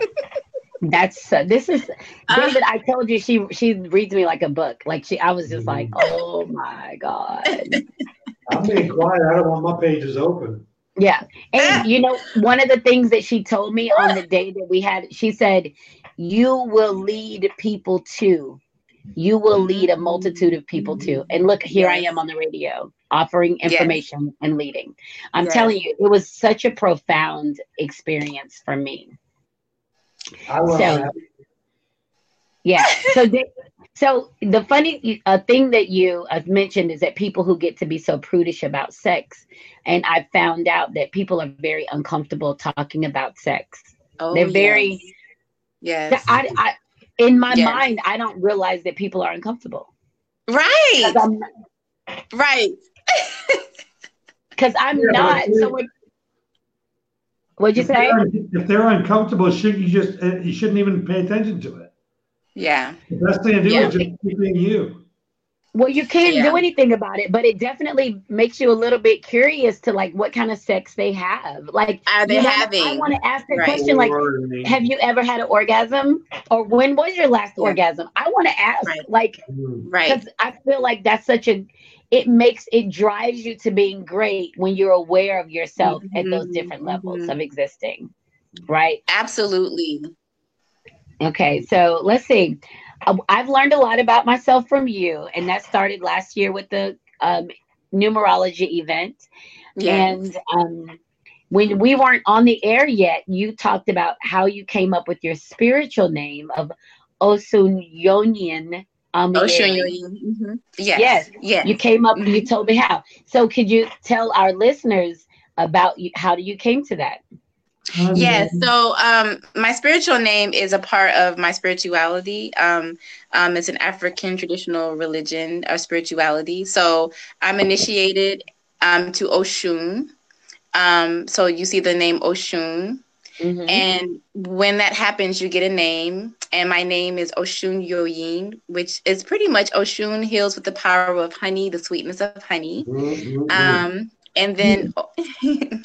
That's uh, this is uh. David. I told you she she reads me like a book. Like she, I was just like, mm-hmm. oh my god. I'm being quiet. I don't want my pages open. Yeah, and ah. you know, one of the things that she told me on the ah. day that we had, she said, "You will lead people to you will lead a multitude of people to. And look, here yes. I am on the radio offering information yes. and leading. I'm yes. telling you, it was such a profound experience for me. I love so, that. Yeah. So they, so the funny uh, thing that you have mentioned is that people who get to be so prudish about sex, and I found out that people are very uncomfortable talking about sex. Oh, They're very. yes. I, I, in my Yes. mind, I don't realize that people are uncomfortable. Right. I'm, Right. 'cause I'm Yeah, not. if- So what? What'd you If say? they're, if they're uncomfortable, should you just uh, you shouldn't even pay attention to it. Yeah. The best thing to do Yeah. is just keep being you. Well, you can't Yeah. do anything about it, but it definitely makes you a little bit curious to like what kind of sex they have. Like, Are they you know, having? I want to ask the Right. question, like, have you ever had an orgasm, or when was your last Yeah. orgasm? I want to ask, Right. like, Mm. Right. because I feel like that's such a, it makes it drives you to being great when you're aware of yourself at those Mhm, different levels mhm. of existing, right? Absolutely. Okay, so let's see. I- I've learned a lot about myself from you, and that started last year with the um, numerology event. Yeah. And um, when we weren't on the air yet, you talked about how you came up with your spiritual name of Osunyonyin. Ocean. Mm-hmm. Yes. Yes. Yes. You came up. And you Mhm. told me how. So could you tell our listeners about you, how you came to that? Yeah, so um, my spiritual name is a part of my spirituality. Um, um, it's an African traditional religion or spirituality. So I'm initiated um, to Oshun. Um, so you see the name Oshun. Mhm. And when that happens, you get a name. And my name is Oshun Yoyin, which is pretty much Oshun heals with the power of honey, the sweetness of honey. Mm-hmm. Um, and then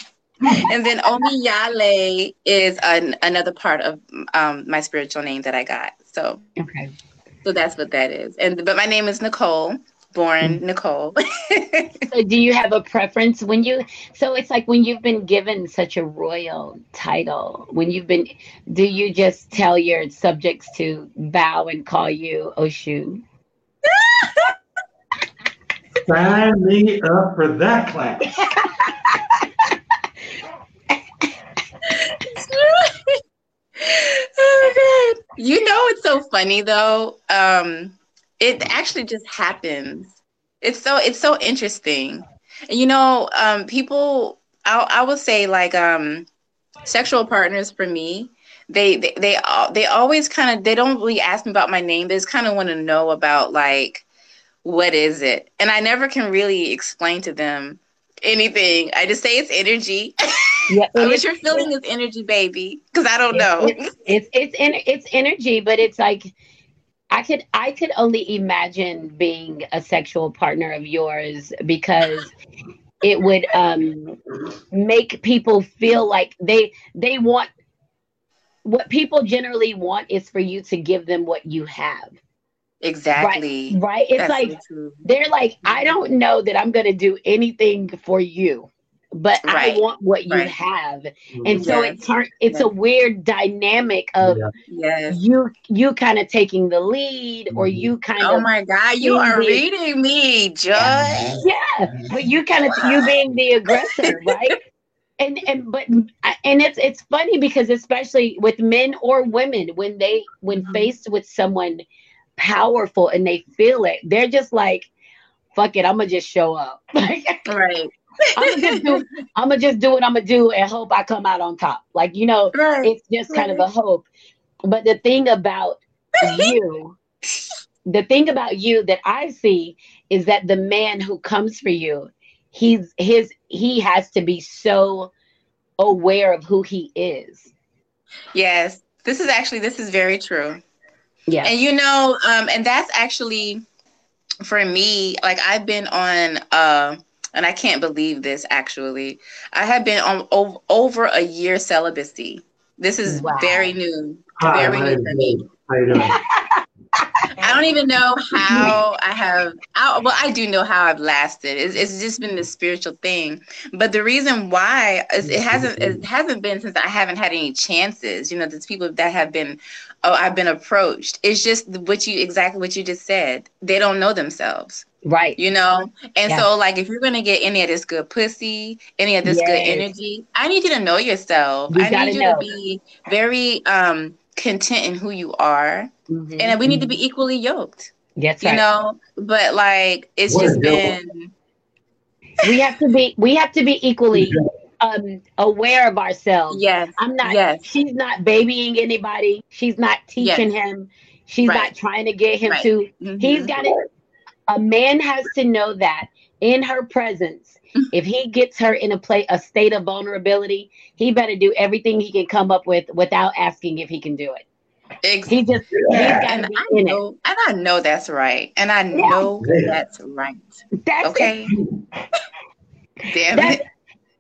and then Omiyale is an, another part of um, my spiritual name that I got. So Okay. so that's what that is. And but my name is Nicole, born Nicole. So do you have a preference when you so it's like when you've been given such a royal title, when you've been do you just tell your subjects to bow and call you Oshu? Sign me up for that class. oh God. You know it's so funny though. Um it actually just happens. It's so it's so interesting. You know, um people I I would say like um sexual partners for me, they they they, they always kind of they don't really ask me about my name. They just kind of want to know about like what is it? And I never can really explain to them anything. I just say it's energy. Yeah, I you're feeling this energy, baby, because I don't know. It's it's it's, en- it's energy, but it's like I could I could only imagine being a sexual partner of yours because it would um make people feel like they they want what people generally want is for you to give them what you have. Exactly. Right? It's That's like so they're like, I don't know that I'm going to do anything for you, but Right. I want what you Right. have. And so it Yes. turn it's a weird dynamic of Yeah. Yes. you you kind of taking the lead or Mhm. you kind of Oh my God, you are Indeed. reading me, Joy. yeah, but you kind of you being the aggressor, right? And and but and it's it's funny because especially with men or women when they when Mhm. faced with someone powerful and they feel it, they're just like, "Fuck it, I'm gonna just show up." Right. I'm gonna just do I'm gonna just do what I'm gonna do and hope I come out on top. Like you know, Right. it's just kind of a hope. But the thing about you, the thing about you that I see is that the man who comes for you, he's his he has to be so aware of who he is. Yes. This is actually this is very true. Yeah. And you know, um, and that's actually for me, like I've been on uh and I can't believe this actually. I have been on ov- over a year celibacy. This is Wow. very new. Hi, Very new for me. How you doing? I don't even know how I have. I, well, I do know how I've lasted. It's, it's just been this spiritual thing. But the reason why is it hasn't it mm-hmm. hasn't been since I haven't had any chances. You know, there's people that have been. Oh, I've been approached. It's just what you exactly what you just said. They don't know themselves. Right. You know, and Yeah. so like if you're gonna get any of this good pussy, any of this good energy, I need you to know yourself. You I need you know. to be very um content in who you are, Mhm. and we need to be equally yoked. That's You right. know, but like it's What a just dope. been we have to be we have to be equally um aware of ourselves. yes, I'm not yes. she's not babying anybody. She's not teaching him. She's Right. not trying to get him Right. to Mhm. he's got it. A man has to know that in her presence, if he gets her in a play a state of vulnerability, he better do everything he can come up with without asking if he can do it. Ex- He just Yeah. and be I in it. know, and I know that's right, and I Yeah. know Yeah. that's right. That's Okay, damn That, it.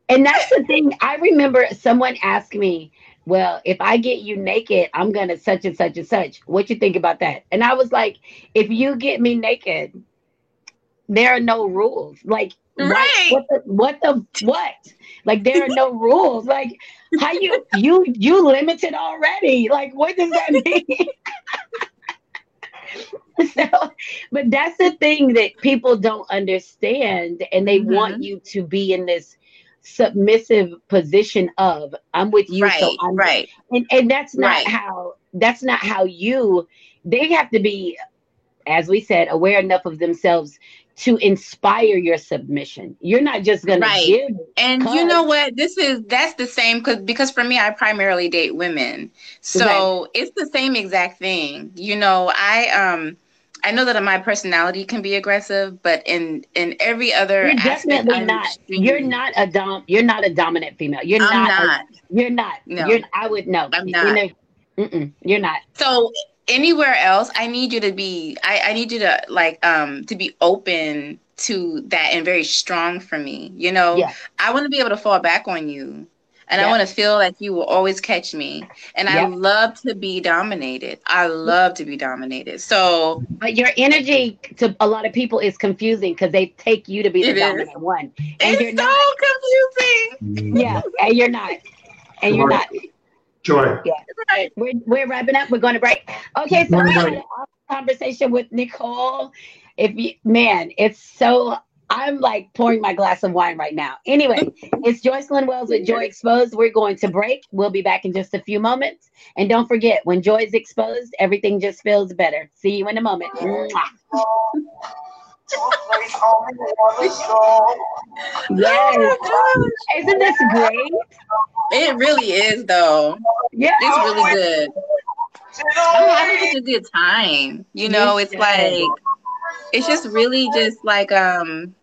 and that's the thing. I remember someone asked me, "Well, if I get you naked, I'm gonna such and such and such. What you think about that?" And I was like, "If you get me naked, there are no rules. Like, Right. What the what the what? Like, there are no rules. Like, how you you you limited already? Like, what does that mean?" so but that's the thing that people don't understand and they want Mhm. you to be in this submissive position of i'm with you right, so i'm right. and, and that's not Right. how that's not how you they have to be as we said aware enough of themselves to inspire your submission you're not just gonna Right. give And you know what? This is that's the same because because for me, I primarily date women, so it's the same exact thing. You know, I um. I know that my personality can be aggressive, but in in every other you're definitely I'm not extremely- you're not a dom you're not a dominant female you're I'm not, a- you're not No. you're i would know I'm You not. know, mm-mm, you're not So anywhere else, I need you to be. I, I need you to like um to be open to that and very strong for me. You know, Yeah. I want to be able to fall back on you, and I want to feel like you will always catch me. And I love to be dominated. I love to be dominated. So But your energy to a lot of people is confusing because they take you to be the It is. dominant one. And you're it's so not. confusing. Yeah, and you're not. And you're not. Joy. Right. We're, we're wrapping up. We're going to break. Okay, so We're we had an conversation with Nicole. If you, man, it's so. I'm like pouring my glass of wine right now. Anyway, it's Joycelyn Wells with Joy Exposed. We're going to break. We'll be back in just a few moments. And don't forget, when joy is exposed, everything just feels better. See you in a moment. Mwah. Yes. Isn't this great? It really is though. Yeah. It's really good. I'm having such a good time. You know, it's like it's just really just like um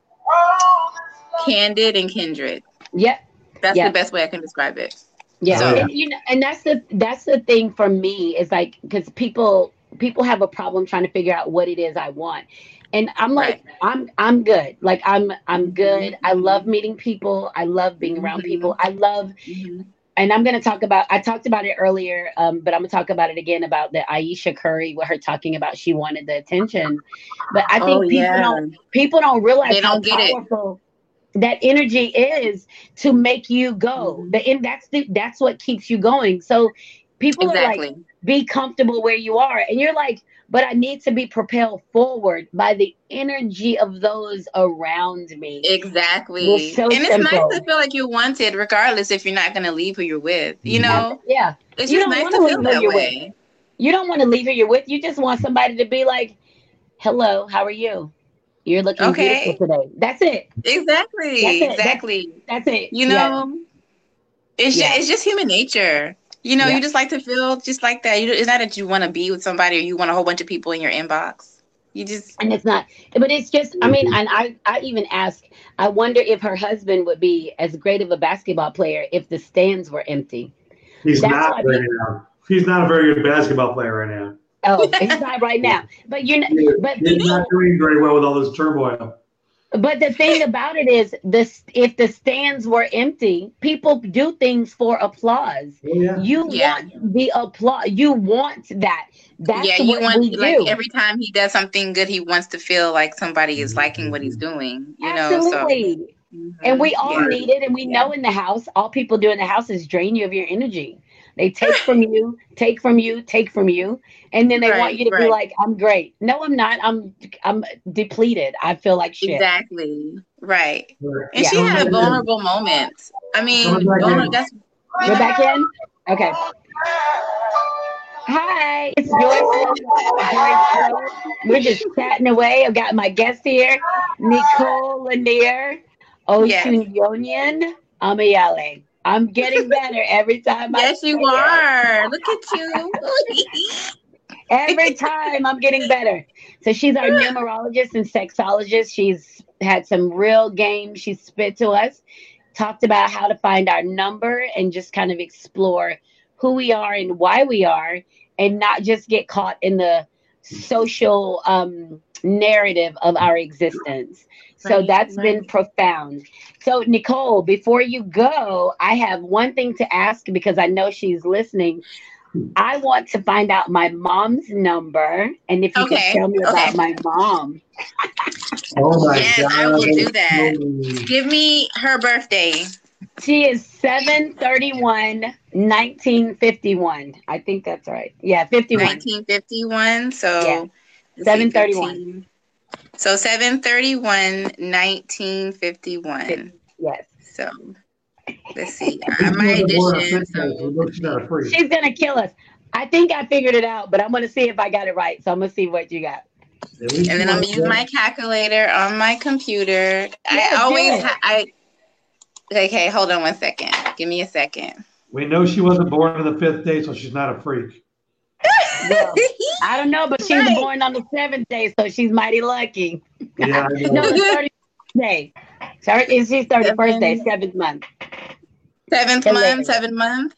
candid and kindred. Yep. That's Yeah. the best way I can describe it. Yeah, So- and you know, and that's the that's the thing for me is like because people people have a problem trying to figure out what it is I want, and I'm like I'm I'm good. Like I'm I'm good. I love meeting people. I love being around Mhm. people. I love, and I'm gonna talk about. I talked about it earlier, um, but I'm gonna talk about it again about the Ayesha Curry with her talking about she wanted the attention, but I think oh people yeah. don't people don't realize They how don't get it. powerful that energy is to make you go. Mhm. The and that's the that's what keeps you going. So people are like, be comfortable where you are, and you're like, but I need to be propelled forward by the energy of those around me. Exactly. So and it's simple. nice to feel like you're wanted regardless if you're not gonna leave who you're with. You know? Yeah, It's You just don't nice leave feel that way. you don't want to leave who you're with. You just want somebody to be like, "Hello, how are you? You're looking Okay. beautiful today." That's it. Exactly. That's it. Exactly. That's it. you Yeah. know it's Yeah. just, it's just human nature you know Yeah. you just like to feel just like that you, it's not that you want to be with somebody or you want a whole bunch of people in your inbox you just and it's not but it's just i mean and i i even ask i wonder if her husband would be as great of a basketball player if the stands were empty He's That's not why right now. Um, he's not a very good basketball player right now. oh it's not right now but you're not but He's people not doing very well with all this turmoil. But the thing about it is this if the stands were empty people do things for applause Oh, yeah. you Yeah. want the applause you want that that's yeah you want we do like every time he does something good he wants to feel like somebody is liking what he's doing you know absolutely so Mhm. And we all Yeah. need it, and we know in the house, all people do in the house is drain you of your energy. They take from you, take from you, take from you, and then they want you to be like, "I'm great." No, I'm not. I'm I'm depleted. I feel like shit. exactly right Right. and Yeah. she had a vulnerable moment i mean Coming back vulner- in. that's We're back in. Okay. Hi, it's Joyce. Joyce. We're just chatting away. I've got my guest here, Nicole Lanier, Oshun Amayale. I'm getting better every time. Yes, you are. Look at you. every time I'm getting better. So she's our numerologist and sexologist. She's had some real game she spit to us, talked about how to find our number and just kind of explore who we are and why we are, and not just get caught in the social um, narrative of our existence. So right, that's right. been profound. So, Nicole, before you go, I have one thing to ask because I know she's listening. I want to find out my mom's number, and if you okay. can tell me okay. about my mom. oh my yes, God. I will do that. Give me her birthday. She is 731 1951. I think that's right. Yeah, 51. 1951. So yeah. 731. So 731 1951. Yes. So let's see. Uh, my addition. So. She's gonna kill us. I think I figured it out, but I'm gonna see if I got it right. So I'm gonna see what you got. And then I'm gonna use my calculator on my computer. I always ha- I Okay, hold on one second. Give me a second. We know she wasn't born on the fifth day, so she's not a freak. Well, I don't know, but she was right. born on the seventh day, so she's mighty lucky. Yeah, no, the 30th day. Sorry, it's his 31st day, seventh month. Seventh month, seventh month?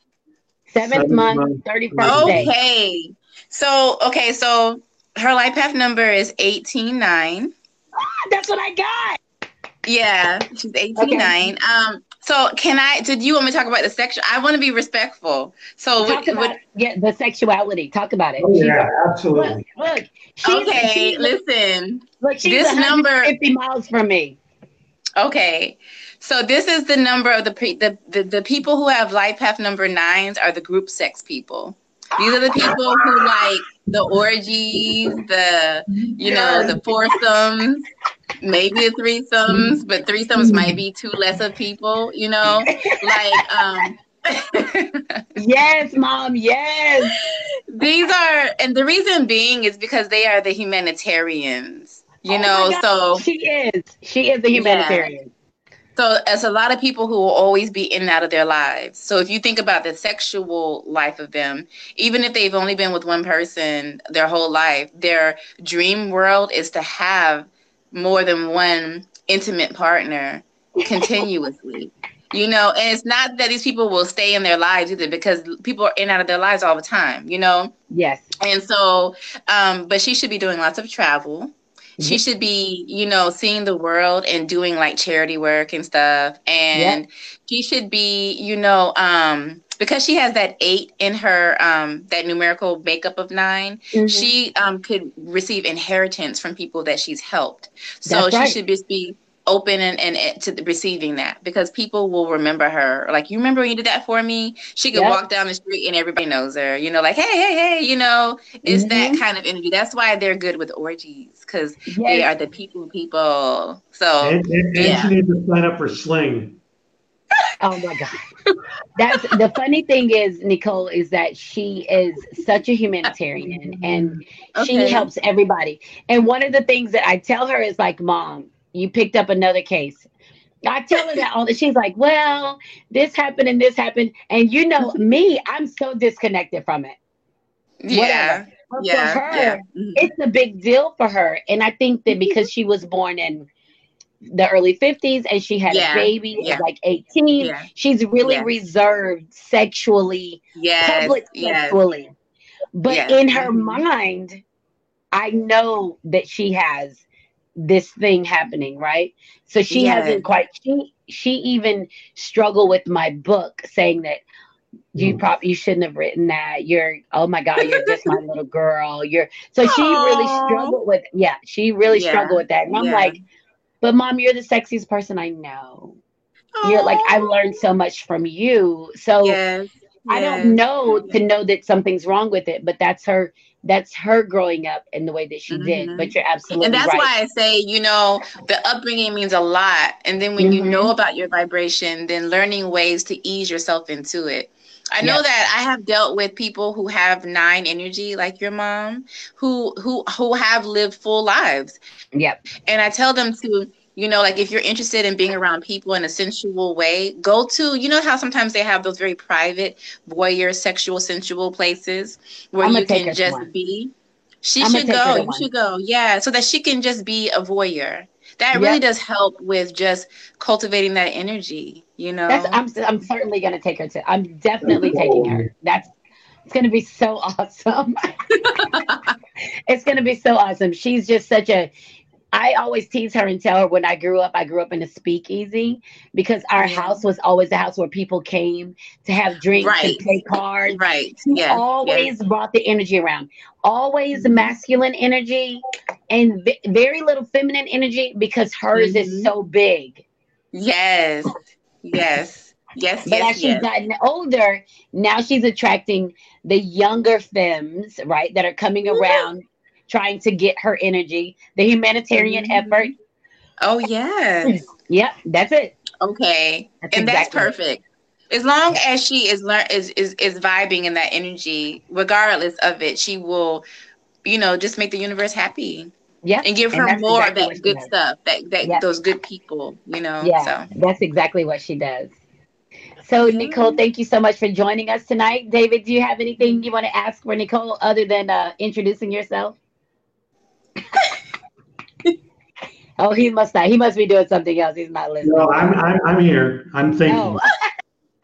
Seventh, seventh month, month, 31st okay. day. Okay. So, okay, so her life path number is 189. Ah, that's what I got. Yeah, she's 18 okay. 9. Um, so can I did you want me to talk about the sexual I want to be respectful. So talk what, about what, the sexuality. Talk about it. Oh, yeah, absolutely. Look, look she's, okay, she's, listen. Look, she's this number 50 miles from me. Okay. So this is the number of the, pre, the the the people who have life path number nines are the group sex people. These are the people who like the orgies, the you know, the foursomes, maybe the threesomes, but threesomes might be two less of people, you know? Like um yes, mom, yes. These are and the reason being is because they are the humanitarians, you oh know. So she is. She is the humanitarian. Yeah. So, as a lot of people who will always be in and out of their lives. So, if you think about the sexual life of them, even if they've only been with one person their whole life, their dream world is to have more than one intimate partner continuously. you know, and it's not that these people will stay in their lives either because people are in and out of their lives all the time, you know? Yes. And so, um, but she should be doing lots of travel she should be, you know, seeing the world and doing like charity work and stuff. And she should be, you know, um, because she has that eight in her um, that numerical makeup of 9 mm-hmm. she um, could receive inheritance from people that she's helped. So That's she right. should just be open and, and, to receiving that because people will remember her. Like, you remember when you did that for me? She could yep. walk down the street and everybody knows her. You know, like, hey, hey, hey, you know, it's mm-hmm. that kind of energy. That's why they're good with orgies because yes. they are the people people. So, and, and, and yeah. she needs to sign up for Sling. Oh my God. That's the funny thing is, Nicole, is that she is such a humanitarian and okay. she helps everybody. And one of the things that I tell her is like, Mom, you picked up another case. I tell her that all the she's like, well, this happened and this happened. And you know me, I'm so disconnected from it. Yeah. But yeah, for her, yeah. Mm-hmm. it's a big deal for her. And I think that because she was born in the early 50s and she had yeah. a baby yeah. like 18, yeah. she's really reserved sexually, yes. public sexually. But in her mm-hmm. mind, I know that she has this thing happening, right? So she yes. hasn't quite she she even struggled with my book saying that you mm. probably you shouldn't have written that. You're oh my god, you're just my little girl. You're so she really struggled with yeah, she really yeah. struggled with that. And I'm yeah. like, but mom, you're the sexiest person I know. Aww. You're like I've learned so much from you. So yes. I don't know to know that something's wrong with it, but that's her that's her growing up in the way that she mm-hmm. did. But you're absolutely right. And that's right. why I say, you know, the upbringing means a lot. And then when mm-hmm. you know about your vibration, then learning ways to ease yourself into it. I know that I have dealt with people who have nine energy, like your mom, who who who have lived full lives, Yep. and I tell them to, you know, like if you're interested in being around people in a sensual way, go to, you know, how sometimes they have those very private voyeur, sexual, sensual places where you can just one. be. She I'ma should go. You one. should go. Yeah, so that she can just be a voyeur. That Yep. really does help with just cultivating that energy. You know. That's I'm I'm certainly gonna take her to I'm definitely taking her. That's it's gonna be so awesome. it's gonna be so awesome. She's just such a I always tease her and tell her when I grew up, I grew up in a speakeasy because our house was always a house where people came to have drinks Right. and play cards. right. She Yeah. always brought the energy around. Always Mhm. masculine energy and v- very little feminine energy because hers is Mhm. so big. Yes. Yes. Yes. But as she's Yes. gotten older, now she's attracting the younger femmes, right, that are coming Mhm. around trying to get her energy. The humanitarian Mhm. effort. Oh yes. Yep, that's it. Okay. That's and that's exactly it. perfect. As long as she is learn is, is is vibing in that energy, regardless of it, she will, you know, just make the universe happy Yeah. and give her that's more exactly of that good does. stuff, that that Yep. those good people, you know. Yeah, So that's exactly what she does. So, Nicole, thank you so much for joining us tonight. David, do you have anything you want to ask for Nicole other than uh, introducing yourself? Oh, he must not. He must be doing something else. He's not listening. No, I'm, I'm, I'm here. I'm thinking. Oh,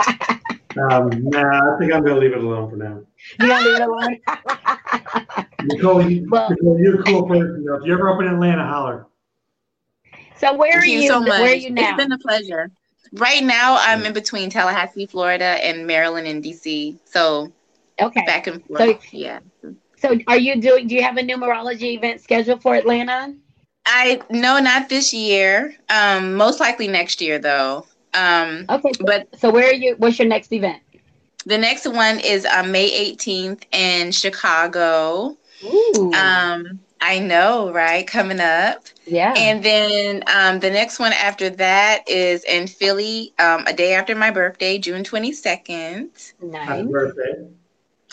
Um, nah, I think I'm gonna leave it alone for now. you don't leave it alone. Nicole, you, Well- Nicole, you're a cool person. If you're ever up in Atlanta, holler. so, where are you you? so much. Where are you now? It's been a pleasure. Right now, I'm in between Tallahassee, Florida, and Maryland and DC. So okay. back and forth. So- yeah. So, are you doing? Do you have a numerology event scheduled for Atlanta? I no, not this year. Um, most likely next year though. Um, Okay. So, but so where are you? What's your next event? the next one is um, May 18th in Chicago. Ooh. Um, I know, right? Coming up. yeah. And then um, the next one after that is in Philly, um, a day after my birthday, June 22nd. nice. Happy birthday.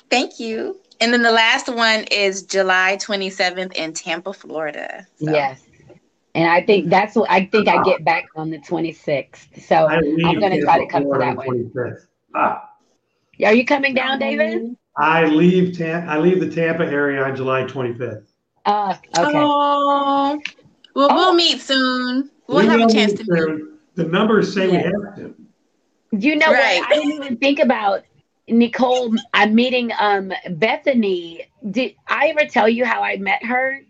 Thank you. And then the last one is July 27th in Tampa, Florida. So- Yes. And I think that's what I think I get back on the 26th. So I leave I'm going to try to come to that on one. 25th. Ah, Are you coming down, David? I leave Tam- I leave the Tampa area on July 25th. Uh, okay. Oh, well, Oh. we'll meet soon. We'll We have a chance to meet. soon. The numbers say Yeah. we have to. You know Right. what? I didn't even think about Nicole. I'm meeting um Bethany. Did I ever tell you how I met her?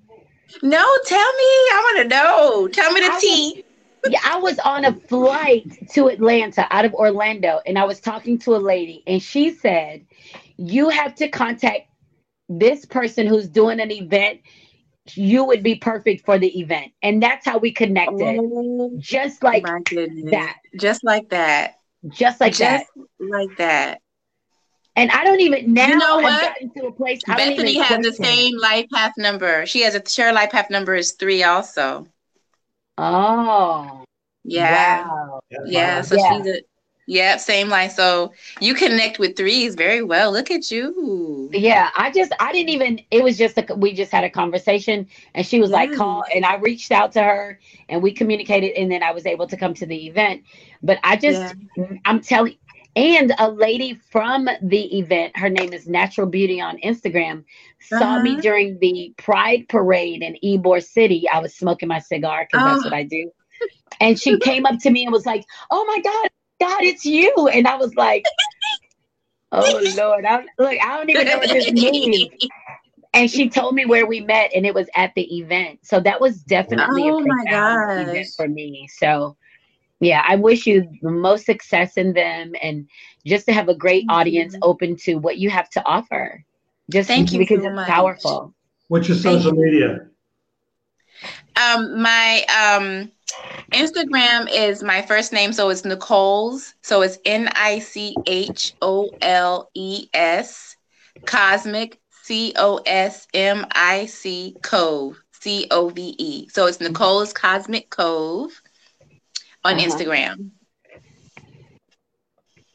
No, tell me. I want to know. Tell me I the was- tea. Yeah, I was on a flight to Atlanta out of Orlando, and I was talking to a lady, and she said, "You have to contact this person who's doing an event. You would be perfect for the event." And that's how we connected, Oh, just like that, Just like that. just like that. Just like that. And I don't even now. You know I've what? to a place. I don't Bethany has the question. same life path number. She has a share life path number is three also. Oh, Yeah. wow. Yeah. So Yeah. she's a yeah, same life. So you connect with threes very well. Look at you. Yeah, I just I didn't even it was just a we just had a conversation and she was like call mm. and I reached out to her and we communicated and then I was able to come to the event. But I just I'm telling and a lady from the event, her name is Natural Beauty on Instagram, saw me Uh-huh. during the Pride Parade in Ybor City. I was smoking my cigar because that's Oh. what I do. And she came up to me and was like, "Oh my God, God, it's you!" And I was like, "Oh Lord, I, look, I don't even know what this means." And she told me where we met, and it was at the event. So that was definitely Oh a my profound event for me. So, yeah, I wish you the most success in them, and just to have a great audience open to what you have to offer. Just Thank you because so it's much. powerful. What's your Thank social media? Um, my um Instagram is my first name, so it's Nichole's. So it's N I C H O L E S Cosmic C O S M I C Cove C O V E. So it's Nichole's Cosmic Cove on Uh-huh. Instagram.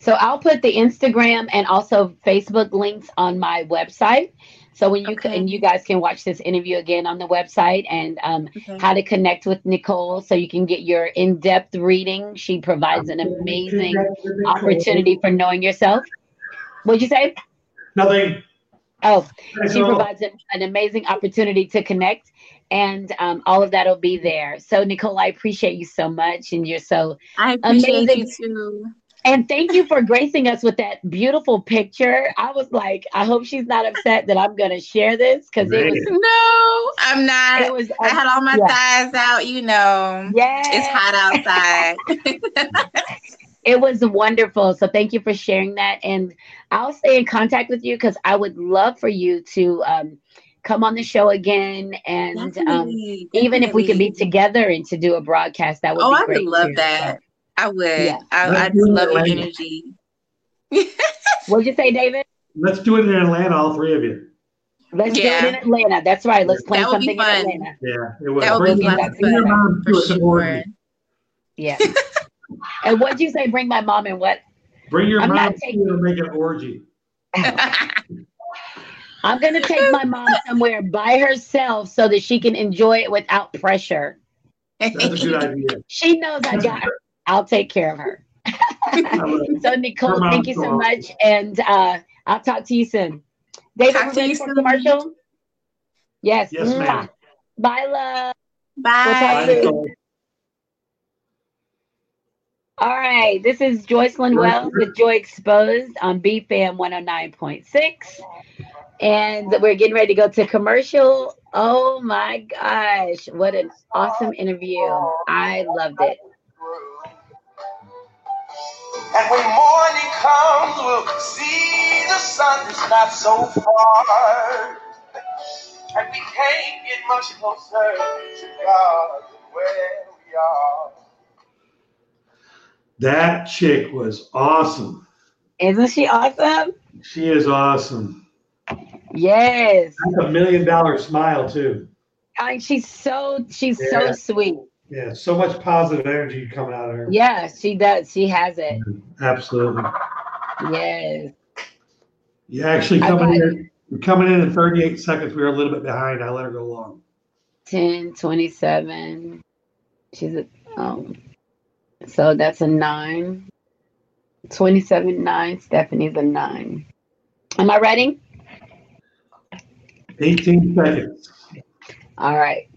So I'll put the Instagram and also Facebook links on my website. So when you Okay. and you guys can watch this interview again on the website and um, Okay. how to connect with Nicole so you can get your in-depth reading. She provides an amazing opportunity for knowing yourself. What'd you say? Nothing. Oh, she provides an, an amazing opportunity to connect and um, all of that will be there so nicole i appreciate you so much and you're so I appreciate Amazing. you too. and thank you for gracing us with that beautiful picture i was like i hope she's not upset that i'm going to share this because it was No, I'm not. it was I had all my yeah. thighs out, you know. yeah It's hot outside. it was wonderful so thank you for sharing that and i'll stay in contact with you because i would love for you to um, come on the show again and um, Definitely, even if we could be together and to do a broadcast that would Oh, be I would love too. that. I would. Yeah. I, Let's I just love your energy. what'd you say david Let's do it in Atlanta, all three of you. let's do it in atlanta that's right let's plan That would be something in atlanta Yeah, it was. That would bring be your, lots lots of bring your fun, mom For to it tomorrow. sure. yeah and what'd you say bring my mom and what Bring your I'm mom not to taking- it and make an orgy. i'm gonna take my mom somewhere by herself so that she can enjoy it without pressure That's a good idea. she knows i got her i'll take care of her I love it. So Nichole, thank you so awesome. much, and uh, I'll talk to you soon. David, Talk to you soon. commercial? Yes. Yes, ma'am. Bye, love. Bye, Bye. Bye. Nichole. All right, this is Joycelyn Wells with Joy Exposed on BFAM 109.6. And we're getting ready to go to commercial. Oh my gosh, what an awesome interview. I loved it. And when morning comes, we'll see the sun is not so far. And we can't get much closer to God than where we are. That chick was awesome. Isn't she awesome? She is awesome. Yes. That's a million dollar smile too. I, she's so she's Yeah. so sweet. Yeah, so much positive energy coming out of her. Yeah, she does. She has it. Absolutely. Yes. Yeah, actually coming in, we're coming in in 38 seconds. We were a little bit behind. I let her go long. 10, 27. She's a, um, so that's a nine. 27, nine. Stephanie's a nine. Am I ready? 18 seconds. All right.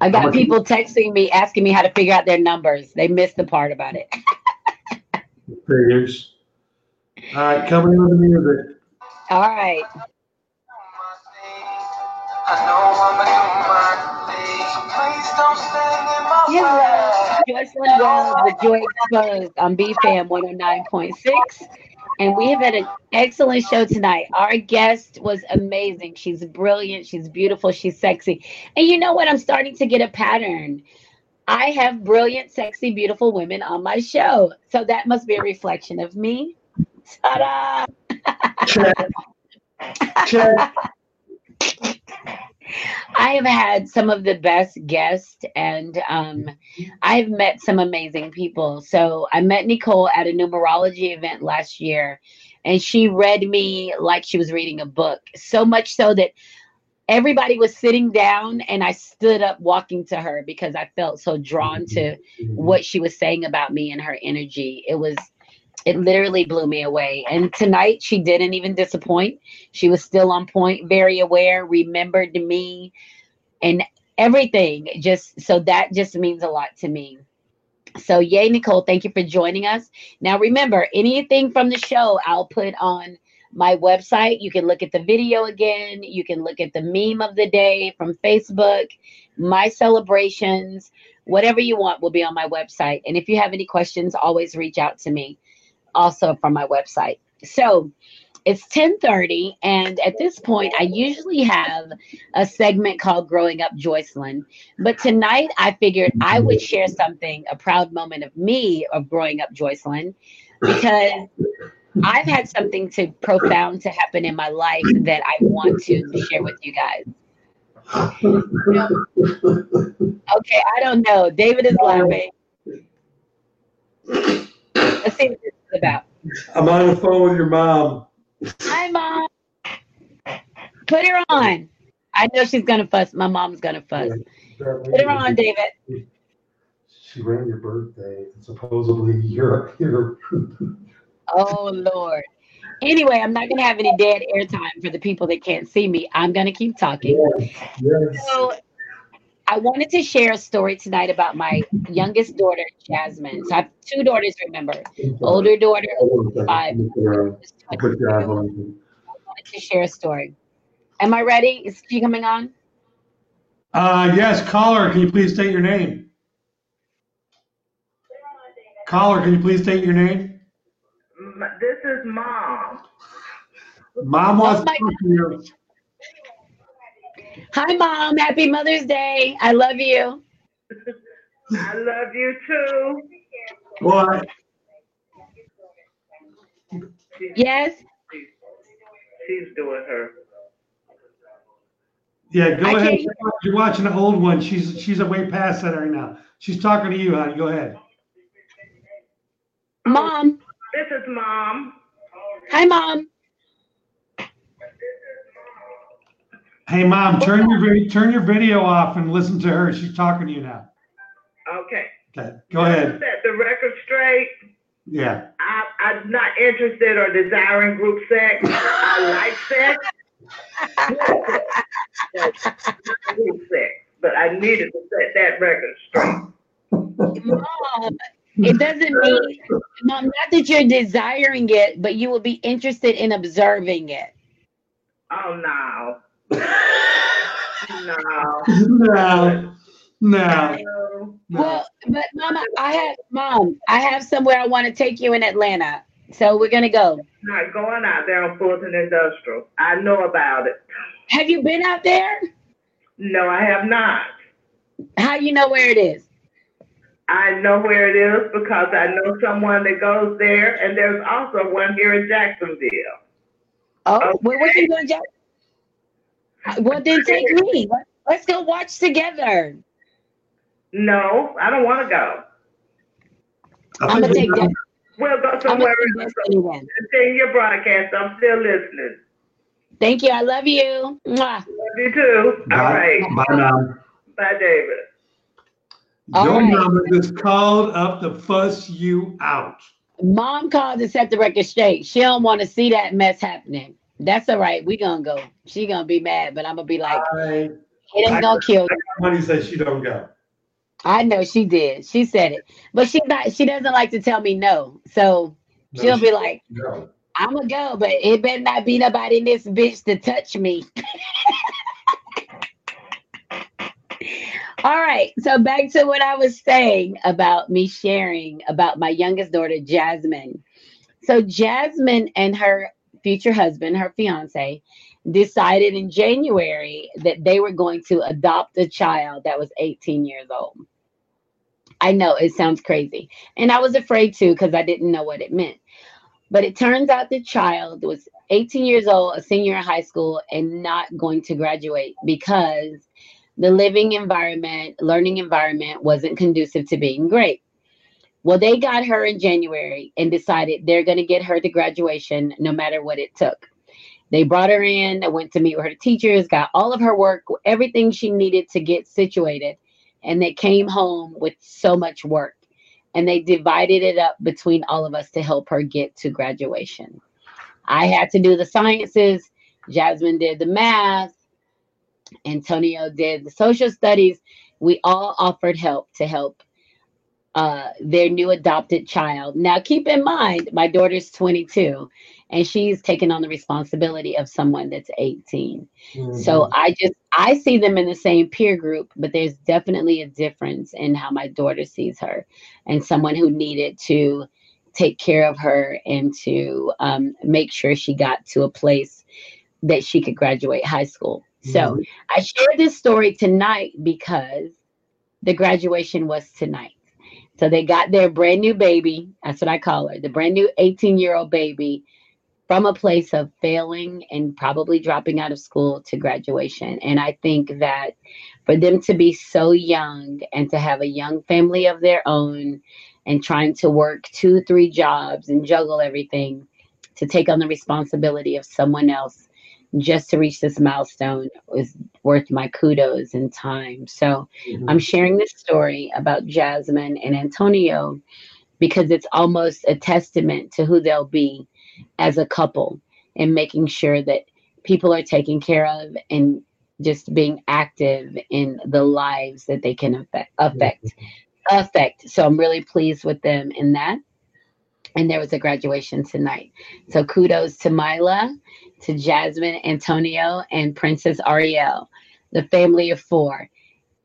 I got people texting me asking me how to figure out their numbers. They missed the part about it. Figures. All right, coming in with the music. All right. You love way. Joycelyn Wells with Joy Exposed on BFAM 109.6. And we have had an excellent show tonight. Our guest was amazing. She's brilliant. She's beautiful. She's sexy. And you know what? I'm starting to get a pattern. I have brilliant, sexy, beautiful women on my show. So that must be a reflection of me. Ta-da! Check. Check. I have had some of the best guests and um, I've met some amazing people. So I met Nichole at a numerology event last year and she read me like she was reading a book. So much so that everybody was sitting down and I stood up walking to her because I felt so drawn to what she was saying about me and her energy. It was it literally blew me away. And tonight she didn't even disappoint. She was still on point, very aware, remembered me and everything. Just so that just means a lot to me. So yay, Nichole, thank you for joining us. Now remember, anything from the show I'll put on my website. You can look at the video again. You can look at the meme of the day from Facebook, my celebrations, whatever you want will be on my website. And if you have any questions, always reach out to me also from my website. So it's 1030 and at this point I usually have a segment called Growing Up Joycelyn. But tonight I figured I would share something, a proud moment of me of growing up Joycelyn, because I've had something to profound to happen in my life that I want to share with you guys. Okay, I don't know. David is laughing. Let's see about. I'm on the phone with your mom. Hi, mom. Put her on. I know she's gonna fuss. My mom's gonna fuss. Put her on, David. She ran your birthday, and supposedly you're you're. Oh Lord. Anyway, I'm not gonna have any dead airtime for the people that can't see me. I'm gonna keep talking. Yes. Yes. So I wanted to share a story tonight about my youngest daughter, Jasmine. So I have two daughters, remember. Older daughter, five. is Good 22. job. I wanted to share a story. Am I ready? Is she coming on? Uh, yes, caller, can you please state your name? Caller, can you please state your name? This is mom. Mom wants Oh to talk to you. Hi, mom. Happy Mother's Day. I love you. I love you too. What? Yes. she's doing her. Yeah, go I ahead. can't- You're watching an old one. She's she's way past that right now. She's talking to you, honey. Go ahead. Mom. This is mom. Hi, mom. Hey, mom, turn your turn your video off and listen to her. She's talking to you now. Okay. Okay, go ahead. Set the record straight. Yeah. I, I'm not interested or desiring group sex. I like sex. But group sex. But I needed to set that record straight. Mom. It doesn't mean, mom, not that you're desiring it, but you will be interested in observing it. Oh no. No. No. No. No. no. Well, but mama, I have, mom, I have somewhere I want to take you in Atlanta. So we're going to go. Not going out there on Fulton Industrial. I know about it. Have you been out there? No, I have not. How you know where it is? I know where it is because I know someone that goes there, and there's also one here in Jacksonville. Oh, Okay. well, what you doing, Jack? Well, then take me. Let's go watch together. No, I don't want to go. I I'm gonna take that. We'll go I'm somewhere gonna else. take Destiny then. Continue your broadcast. I'm still listening. Thank you. I love you. Mwah. Love you too. All Bye, right. bye now. Bye, David. All Your right. mama just called up to fuss you out. Mom called to set the record straight. She don't want to see that mess happening. That's all right. We gonna go. She gonna be mad, but I'm gonna be like, I, it ain't gonna kill. money says she don't go. I know she did. She said it, but she not. She doesn't like to tell me no. So No, she'll she be like. I'm gonna go, but it better not be nobody in this bitch to touch me. All right, so back to what I was saying about me sharing about my youngest daughter, Jasmine. So, Jasmine and her future husband, her fiance, decided in January that they were going to adopt a child that was 18 years old. I know it sounds crazy. And I was afraid too because I didn't know what it meant. But it turns out the child was 18 years old, a senior in high school, and not going to graduate because the living environment, learning environment wasn't conducive to being great. Well, they got her in January and decided they're going to get her to graduation no matter what it took. They brought her in, I went to meet with her teachers, got all of her work, everything she needed to get situated, and they came home with so much work and they divided it up between all of us to help her get to graduation. I had to do the sciences, Jasmine did the math, Antonio did the social studies. We all offered help to help uh, their new adopted child. Now, keep in mind, my daughter's 22 and she's taking on the responsibility of someone that's 18. So I just I see them in the same peer group, but there's definitely a difference in how my daughter sees her and someone who needed to take care of her and to um, make sure she got to a place that she could graduate high school. So I shared this story tonight because the graduation was tonight. So they got their brand new baby. That's what I call her, the brand new 18 year old baby from a place of failing and probably dropping out of school to graduation. And I think that for them to be so young and to have a young family of their own and trying to work two, three jobs and juggle everything to take on the responsibility of someone else just to reach this milestone was worth my kudos and time. So Mhm. I'm sharing this story about Jasmine and Antonio because it's almost a testament to who they'll be as a couple and making sure that people are taken care of and just being active in the lives that they can affect affect affect so i'm really pleased with them in that and there was a graduation tonight so kudos to mila to jasmine antonio and princess ariel the family of four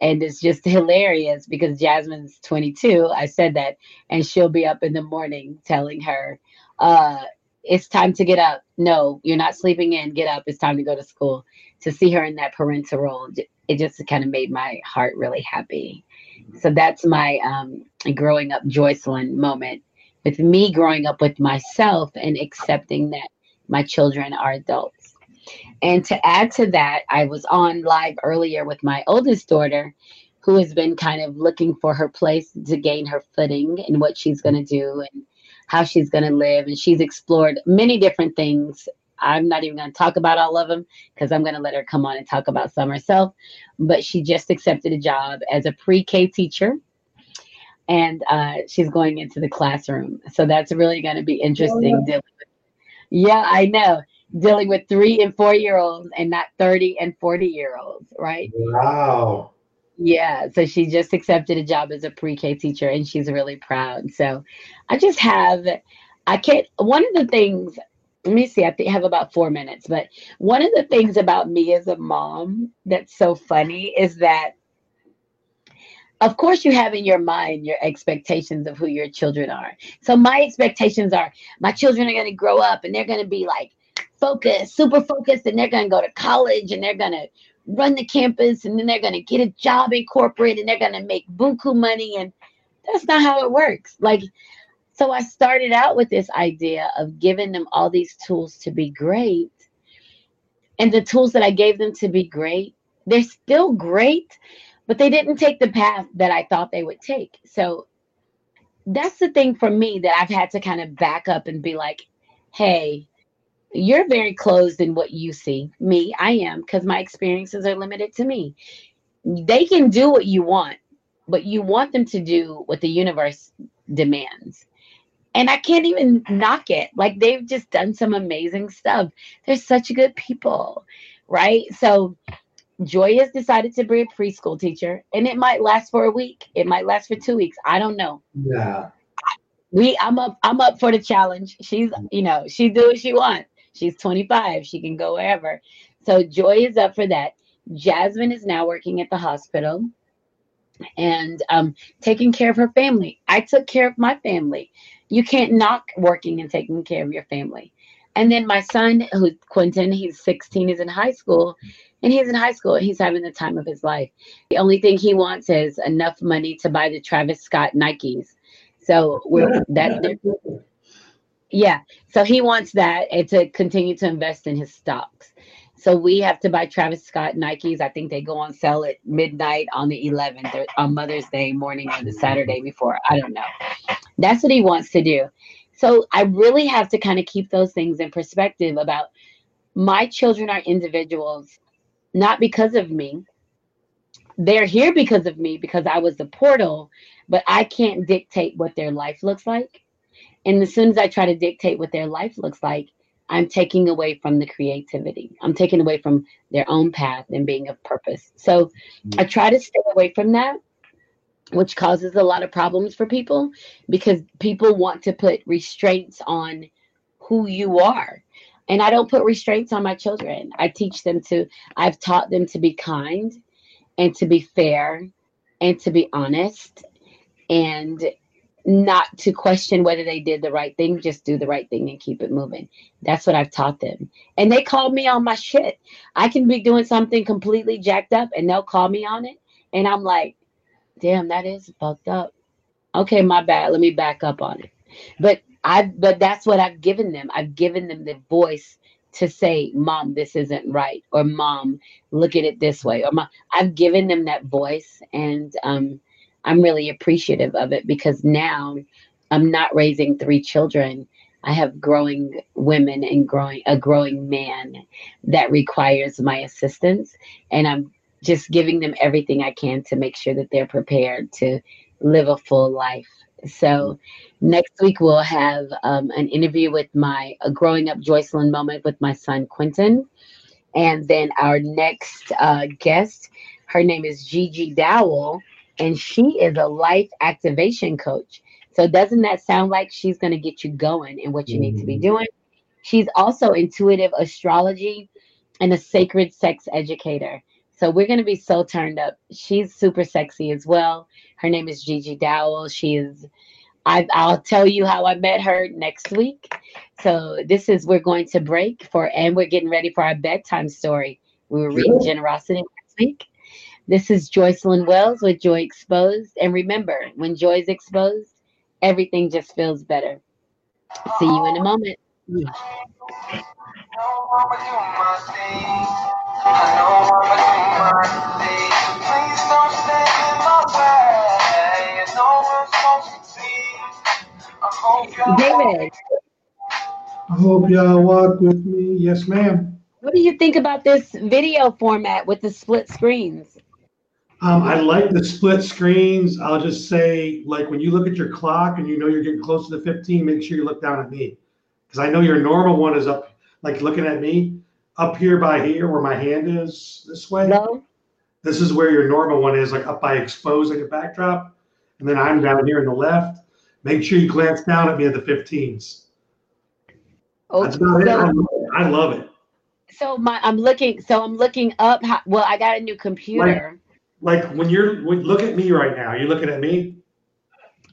and it's just hilarious because jasmine's 22 i said that and she'll be up in the morning telling her uh it's time to get up. No, you're not sleeping in. Get up. It's time to go to school. To see her in that parental role, it just kind of made my heart really happy. So that's my um, growing up Joycelyn moment with me growing up with myself and accepting that my children are adults. And to add to that, I was on live earlier with my oldest daughter, who has been kind of looking for her place to gain her footing and what she's going to do and how she's going to live. And she's explored many different things. I'm not even going to talk about all of them because I'm going to let her come on and talk about some herself. But she just accepted a job as a pre K teacher and uh, she's going into the classroom. So that's really going to be interesting. Dealing with, yeah, I know. Dealing with three and four year olds and not 30 and 40 year olds, right? Wow. Yeah, so she just accepted a job as a pre-K teacher and she's really proud. So I just have I can't one of the things let me see, I think I have about four minutes, but one of the things about me as a mom that's so funny is that of course you have in your mind your expectations of who your children are. So my expectations are my children are gonna grow up and they're gonna be like focused, super focused, and they're gonna go to college and they're gonna run the campus and then they're going to get a job in corporate and they're going to make buku money and that's not how it works like so i started out with this idea of giving them all these tools to be great and the tools that i gave them to be great they're still great but they didn't take the path that i thought they would take so that's the thing for me that i've had to kind of back up and be like hey you're very closed in what you see. Me, I am, because my experiences are limited to me. They can do what you want, but you want them to do what the universe demands. And I can't even knock it. Like they've just done some amazing stuff. They're such good people, right? So Joy has decided to be a preschool teacher, and it might last for a week. It might last for two weeks. I don't know Yeah. we I'm up I'm up for the challenge. She's you know, she do what she wants. She's 25. She can go wherever. So Joy is up for that. Jasmine is now working at the hospital and um taking care of her family. I took care of my family. You can't knock working and taking care of your family. And then my son, who's Quentin, he's 16, he's in high school, and he's in high school. He's having the time of his life. The only thing he wants is enough money to buy the Travis Scott Nikes. So we're that yeah. So he wants that and to continue to invest in his stocks. So we have to buy Travis Scott Nikes. I think they go on sale at midnight on the 11th or on Mother's Day morning or the Saturday before. I don't know. That's what he wants to do. So I really have to kind of keep those things in perspective about my children are individuals, not because of me. They're here because of me, because I was the portal, but I can't dictate what their life looks like. And as soon as I try to dictate what their life looks like, I'm taking away from the creativity. I'm taking away from their own path and being of purpose. So mm-hmm. I try to stay away from that, which causes a lot of problems for people because people want to put restraints on who you are. And I don't put restraints on my children. I teach them to, I've taught them to be kind and to be fair and to be honest and not to question whether they did the right thing, just do the right thing and keep it moving. That's what I've taught them. And they call me on my shit. I can be doing something completely jacked up and they'll call me on it. And I'm like, damn, that is fucked up. Okay, my bad. Let me back up on it. But I but that's what I've given them. I've given them the voice to say, Mom, this isn't right, or Mom, look at it this way, or Mom, I've given them that voice and um I'm really appreciative of it because now I'm not raising three children. I have growing women and growing a growing man that requires my assistance and I'm just giving them everything I can to make sure that they're prepared to live a full life. So next week we'll have um, an interview with my a growing up Joycelyn moment with my son Quentin, and then our next uh, guest, her name is Gigi Dowell, and she is a life activation coach. So doesn't that sound like she's going to get you going in what you need to be doing? She's also intuitive astrology and a sacred sex educator. So we're going to be so turned up. She's super sexy as well. Her name is Gigi Dowell. She is, I, I'll tell you how I met her next week. So this is, we're going to break for, and we're getting ready for our bedtime story. We were reading Generosity next week. This is Joycelyn Wells with Joy Exposed. And remember, when joy is exposed, everything just feels better. See you in a moment. I'ma do my thing. I know I'ma do my thing. So please don't stand in my way. I know I'm supposed to succeed. I hope y'all David, I hope y'all walk with me. Yes, ma'am. what do you think about this video format with the split screens? Um, I like the split screens. I'll just say, like, when you look at your clock and you know you're getting close to the 15, make sure you look down at me. Because I know your normal one is up, like looking at me, up here by here where my hand is this way. Hello? This is where your normal one is, like up by exposing like a backdrop. And then I'm down here in the left. Make sure you glance down at me at the 15s. Oh, That's about it. I so, love it. I love it. so my I'm looking so I'm looking up how, well I got a new computer. Like when you're, when, look at me right now. You're looking at me.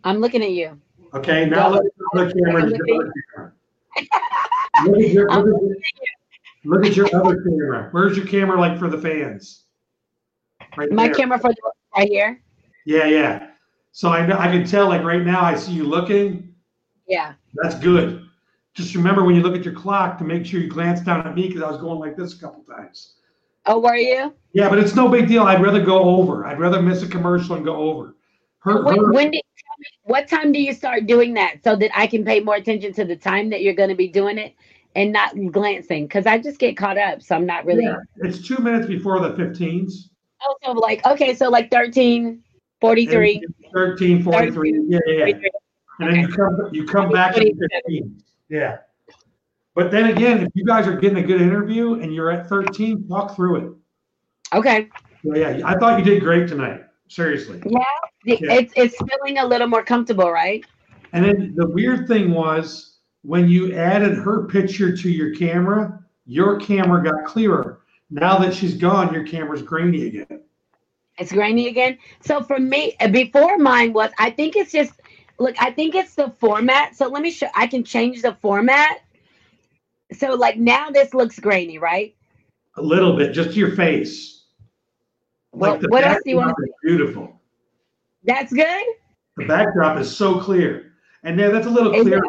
I'm looking at you. Okay, now look at the camera. your other camera. Look at your, I'm look at, look at your other camera. Where's your camera like for the fans? Right My there. camera for the right here. Yeah, yeah. So I know I can tell like right now I see you looking. Yeah. That's good. Just remember when you look at your clock to make sure you glance down at me because I was going like this a couple times. Oh, were you? Yeah, but it's no big deal. I'd rather go over. I'd rather miss a commercial and go over. Her, When, her- when did what time do you start doing that so that I can pay more attention to the time that you're going to be doing it and not glancing? Because I just get caught up, so I'm not really. yeah, it's two minutes before the 15s. Also, like okay, so like 13, 43, 13, 43. Yeah, yeah. yeah. 43. And then you come you come back the 15. Yeah. But then again, if you guys are getting a good interview and you're at 13, walk through it. Okay. So yeah, I thought you did great tonight. Seriously. Yeah. Yeah. It's it's feeling a little more comfortable, right? And then the weird thing was when you added her picture to your camera, your camera got clearer. Now that she's gone, your camera's grainy again. It's grainy again. So for me, before mine was, I think it's just look. I think it's the format. So let me show. I can change the format. So like now this looks grainy, right? A little bit, just your face. Well, the what else do you want is beautiful. That's good. The backdrop is so clear. And now that's a little clearer.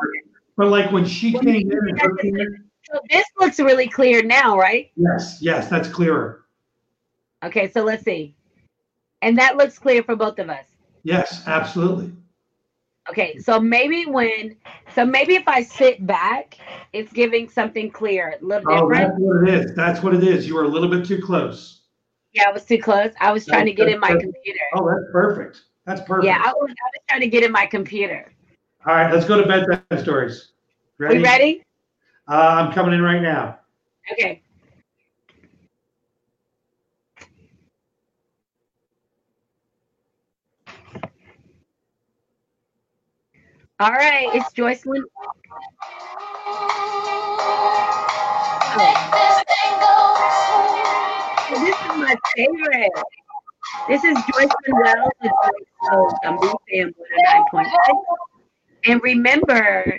But like when she When came in, and her So this looks really clear now, right? yes, yes, that's clearer. Okay, so let's see. And that looks clear for both of us. Yes, absolutely. Okay, so maybe when, so maybe if I sit back, it's giving something clear, a little Oh, different. that's what it is. That's what it is. You were a little bit too close. Yeah, I was too close. I was trying to get in my That's- computer. Oh, that's perfect. That's perfect. Yeah, I was, I was trying to get in my computer. All right, let's go to bedtime stories. Ready? We ready? Uh, I'm coming in right now. Okay. All right, it's Joycelyn. Oh, this is my favorite. This is Joycelyn Wells with Joyce I'm being fan 109.5. And remember,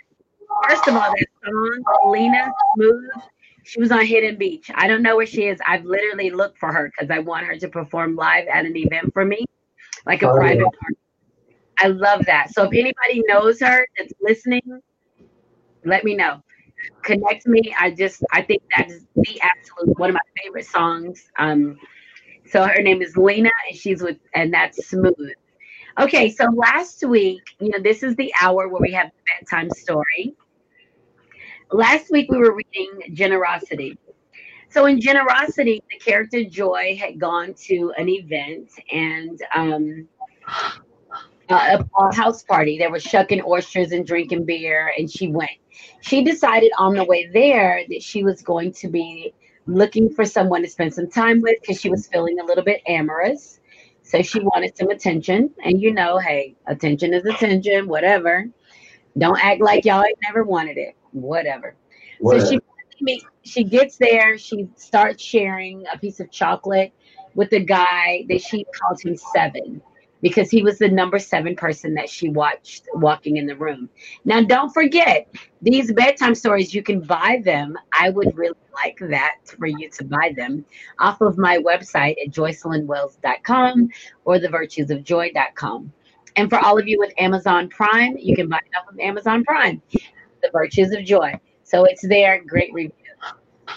first of all, that song, Lina Smooth, she was on Hidden Beach. I don't know where she is. I've literally looked for her because I want her to perform live at an event for me, like a Oh, private party. I love that. So if anybody knows her that's listening, let me know. Connect me. I just I think that's the absolute one of my favorite songs. Um so her name is Lina and she's with and that's smooth. Okay, so last week, you know, this is the hour where we have the bedtime story. Last week we were reading Generosity. So in Generosity, the character Joy had gone to an event and um, a, a house party. They were shucking oysters and drinking beer, and she went. She decided on the way there that she was going to be looking for someone to spend some time with because she was feeling a little bit amorous. So she wanted some attention. And you know, hey, attention is attention, whatever. Don't act like y'all ain't never wanted it. Whatever. Whatever. So she she gets there, she starts sharing a piece of chocolate with the guy that she called him seven because he was the number seven person that she watched walking in the room. Now, don't forget, these bedtime stories, you can buy them. I would really like that for you to buy them off of my website at joycelynwells.com or thevirtuesofjoy.com. And for all of you with Amazon Prime, you can buy it off of Amazon Prime, The Virtues of Joy. So it's there, great review.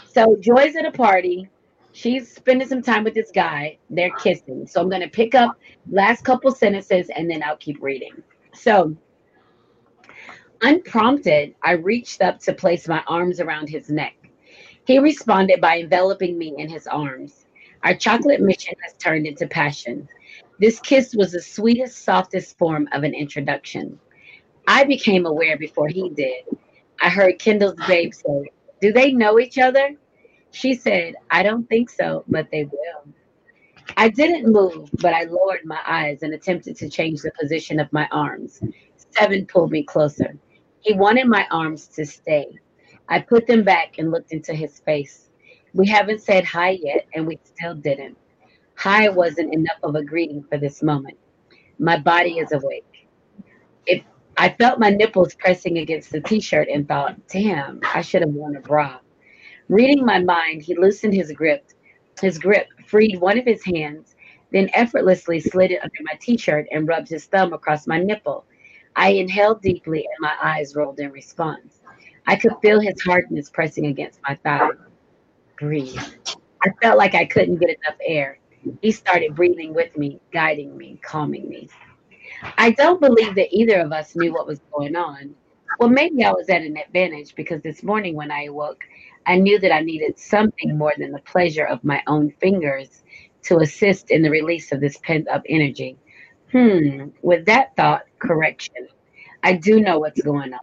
So Joy's at a party. She's spending some time with this guy. They're kissing. So I'm going to pick up last couple sentences and then I'll keep reading. So unprompted, I reached up to place my arms around his neck. He responded by enveloping me in his arms. Our chocolate mission has turned into passion. This kiss was the sweetest, softest form of an introduction. I became aware before he did. I heard Kendall's babe say, Do they know each other? She said, I don't think so, but they will. I didn't move, but I lowered my eyes and attempted to change the position of my arms. Seven pulled me closer. He wanted my arms to stay. I put them back and looked into his face. We haven't said hi yet, and we still didn't. Hi wasn't enough of a greeting for this moment. My body is awake. I felt my nipples pressing against the t shirt and thought, damn, I should have worn a bra. Reading my mind, he loosened his grip, his grip, freed one of his hands, then effortlessly slid it under my t shirt and rubbed his thumb across my nipple. I inhaled deeply and my eyes rolled in response. I could feel his hardness pressing against my thigh. Breathe. I felt like I couldn't get enough air. He started breathing with me, guiding me, calming me. I don't believe that either of us knew what was going on. Well, maybe I was at an advantage because this morning when I awoke, I knew that I needed something more than the pleasure of my own fingers to assist in the release of this pent up energy. Hmm, with that thought, correction. I do know what's going on.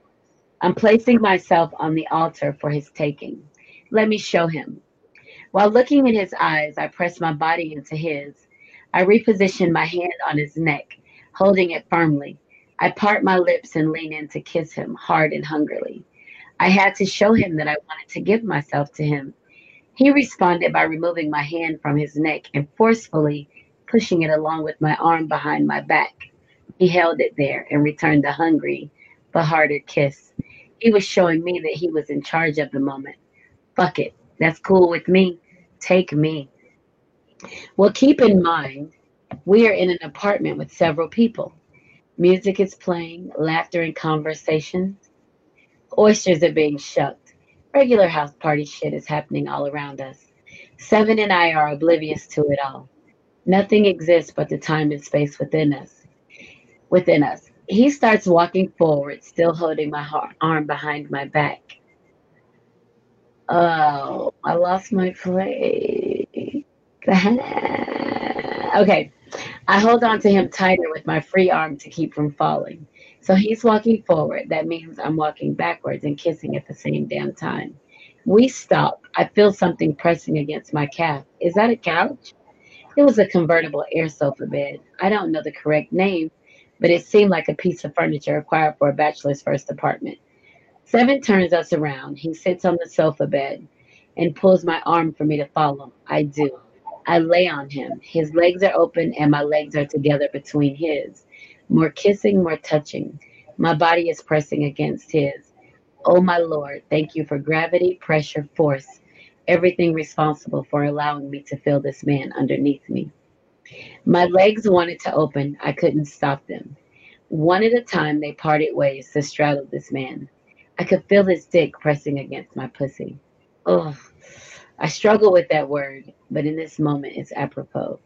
I'm placing myself on the altar for his taking. Let me show him. While looking in his eyes, I press my body into his. I reposition my hand on his neck, holding it firmly. I part my lips and lean in to kiss him hard and hungrily. I had to show him that I wanted to give myself to him. He responded by removing my hand from his neck and forcefully pushing it along with my arm behind my back. He held it there and returned the hungry but harder kiss. He was showing me that he was in charge of the moment. Fuck it. That's cool with me. Take me. Well, keep in mind, we are in an apartment with several people. Music is playing, laughter and conversation. Oysters are being shucked. Regular house party shit is happening all around us. Seven and I are oblivious to it all. Nothing exists but the time and space within us. Within us. He starts walking forward, still holding my har- arm behind my back. Oh, I lost my place. okay. I hold on to him tighter with my free arm to keep from falling. So he's walking forward. That means I'm walking backwards and kissing at the same damn time. We stop. I feel something pressing against my calf. Is that a couch? It was a convertible air sofa bed. I don't know the correct name, but it seemed like a piece of furniture acquired for a bachelor's first apartment. Seven turns us around. He sits on the sofa bed and pulls my arm for me to follow. I do. I lay on him. His legs are open and my legs are together between his. More kissing, more touching. My body is pressing against his. Oh, my Lord, thank you for gravity, pressure, force, everything responsible for allowing me to feel this man underneath me. My legs wanted to open. I couldn't stop them. One at a time, they parted ways to straddle this man. I could feel his dick pressing against my pussy. Oh, I struggle with that word, but in this moment, it's apropos.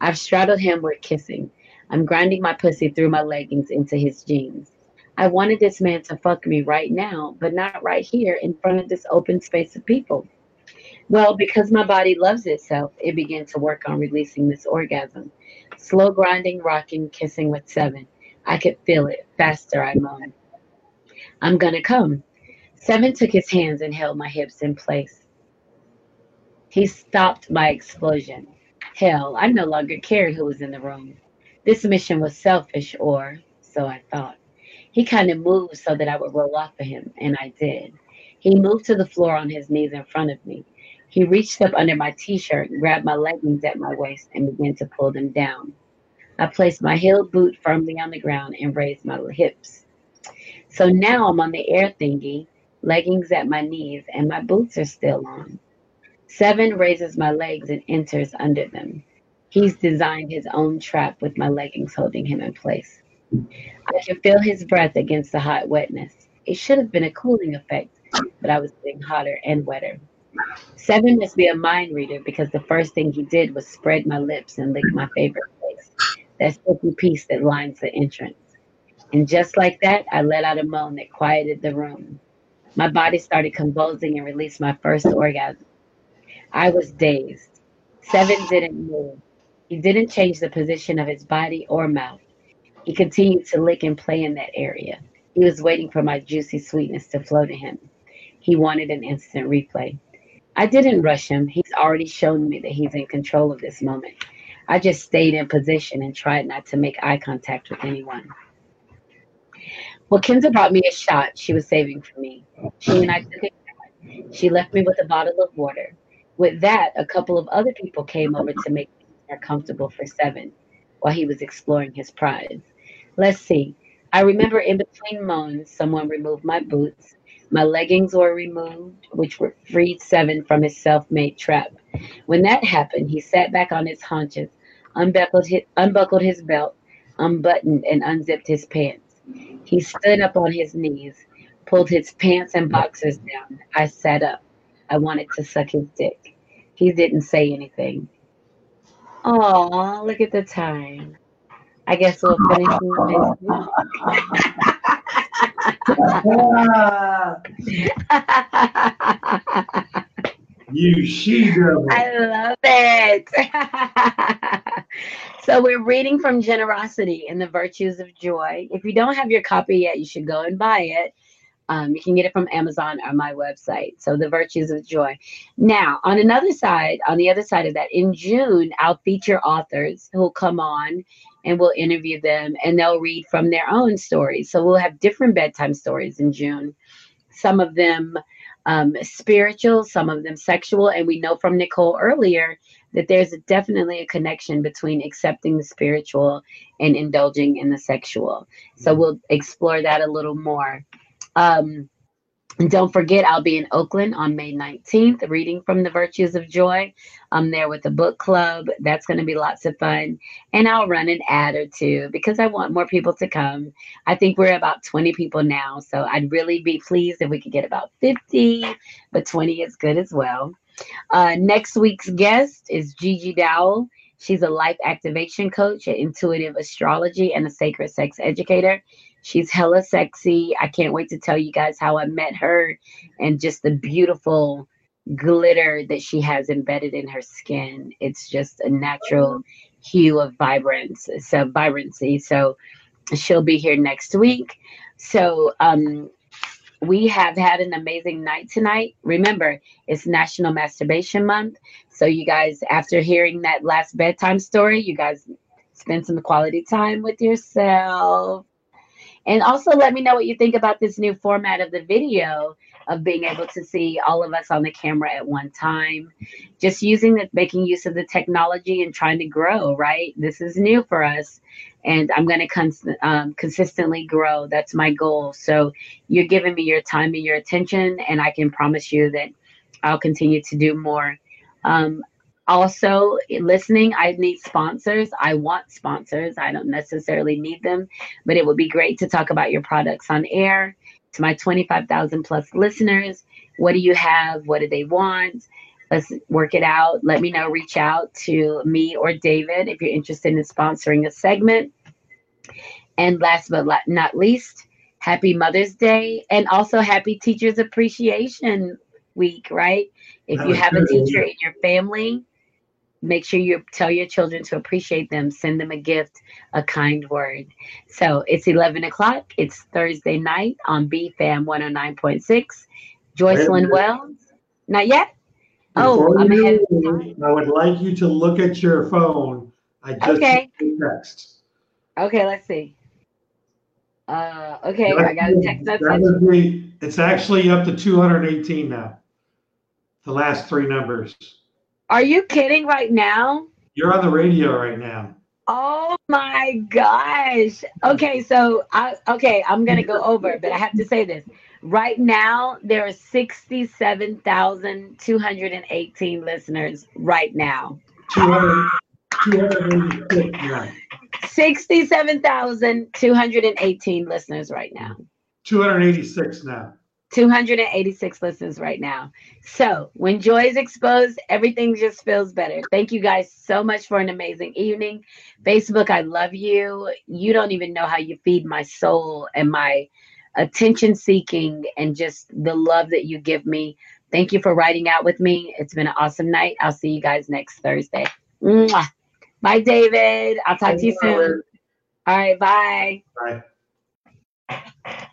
I've straddled him, we're kissing. I'm grinding my pussy through my leggings into his jeans. I wanted this man to fuck me right now, but not right here in front of this open space of people. Well, because my body loves itself, it began to work on releasing this orgasm. Slow grinding, rocking, kissing with seven. I could feel it. Faster, I moaned. I'm gonna come. Seven took his hands and held my hips in place. He stopped my explosion. Hell, I no longer cared who was in the room. This mission was selfish, or so I thought. He kind of moved so that I would roll off of him, and I did. He moved to the floor on his knees in front of me. He reached up under my t shirt, grabbed my leggings at my waist, and began to pull them down. I placed my heel boot firmly on the ground and raised my hips. So now I'm on the air thingy, leggings at my knees, and my boots are still on. Seven raises my legs and enters under them. He's designed his own trap with my leggings holding him in place. I can feel his breath against the hot wetness. It should have been a cooling effect, but I was getting hotter and wetter. Seven must be a mind reader because the first thing he did was spread my lips and lick my favorite place, that sticky piece that lines the entrance. And just like that, I let out a moan that quieted the room. My body started convulsing and released my first orgasm. I was dazed. Seven didn't move. He didn't change the position of his body or mouth. He continued to lick and play in that area. He was waiting for my juicy sweetness to flow to him. He wanted an instant replay. I didn't rush him. He's already shown me that he's in control of this moment. I just stayed in position and tried not to make eye contact with anyone. Well, Kenza brought me a shot she was saving for me. She and I took. She left me with a bottle of water. With that, a couple of other people came over to make comfortable for seven while he was exploring his prize. Let's see. I remember in between moans, someone removed my boots. My leggings were removed, which were freed seven from his self made trap. When that happened, he sat back on his haunches, unbuckled his, unbuckled his belt, unbuttoned, and unzipped his pants. He stood up on his knees, pulled his pants and boxers down. I sat up. I wanted to suck his dick. He didn't say anything. Oh, look at the time. I guess we'll finish next You she devil. I love it. so we're reading from Generosity and the Virtues of Joy. If you don't have your copy yet, you should go and buy it. Um, you can get it from Amazon or my website. So the virtues of joy. Now, on another side, on the other side of that, in June, I'll feature authors who'll come on and we'll interview them and they'll read from their own stories. So we'll have different bedtime stories in June. Some of them um, spiritual, some of them sexual. And we know from Nichole earlier that there's definitely a connection between accepting the spiritual and indulging in the sexual. So we'll explore that a little more. Um, don't forget, I'll be in Oakland on May 19th reading from the Virtues of Joy. I'm there with the book club. That's going to be lots of fun. And I'll run an ad or two because I want more people to come. I think we're about 20 people now. So I'd really be pleased if we could get about 50, but 20 is good as well. Uh, next week's guest is Gigi Dowell. She's a life activation coach, an intuitive astrology, and a sacred sex educator. She's hella sexy. I can't wait to tell you guys how I met her and just the beautiful glitter that she has embedded in her skin. It's just a natural hue of vibrance, so vibrancy. So she'll be here next week. So um we have had an amazing night tonight. Remember, it's National Masturbation Month. So you guys, after hearing that last bedtime story, you guys spend some quality time with yourself and also let me know what you think about this new format of the video of being able to see all of us on the camera at one time. Just using the making use of the technology and trying to grow, right? This is new for us. And I'm going to cons- um, consistently grow. That's my goal. So you're giving me your time and your attention, and I can promise you that I'll continue to do more. Um, also listening i need sponsors. I want sponsors. I don't necessarily need them but it would be great to talk about your products on air. To my 25000 plus listeners what do you have? What do they want? Let's work it out. Let me know. Reach out to me or david if you're interested in sponsoring a segment. And last but not least, happy Mother's Day and also happy Teachers Appreciation Week, right? If you have a teacher in your family, make sure you tell your children to appreciate them, send them a gift, a kind word. So it's 11 o'clock. It's Thursday night on BFAM 109.6. Joycelyn. Wells. Not yet? Oh, Before I'm you ahead of leave, I would like you to look at your phone. I just Okay. text. Okay, let's see. Uh, okay, I got a text That message. it's actually up to 218 now. The last three numbers. Are you kidding right now? You're on the radio right now. Oh my gosh. Okay, so I okay, I'm gonna go over, but I have to say this. Right now, there are 67,218 listeners right now. 200, 286. 67,218 listeners right now. 286 now. 286 listens right now. So when joy is exposed, everything just feels better. Thank you guys so much for an amazing evening. Facebook, I love you. You don't even know how you feed my soul and my attention seeking and just the love that you give me. Thank you for writing out with me. It's been an awesome night. I'll see you guys next Thursday. Mwah. Bye, David. I'll talk to you soon. All right, bye. Bye.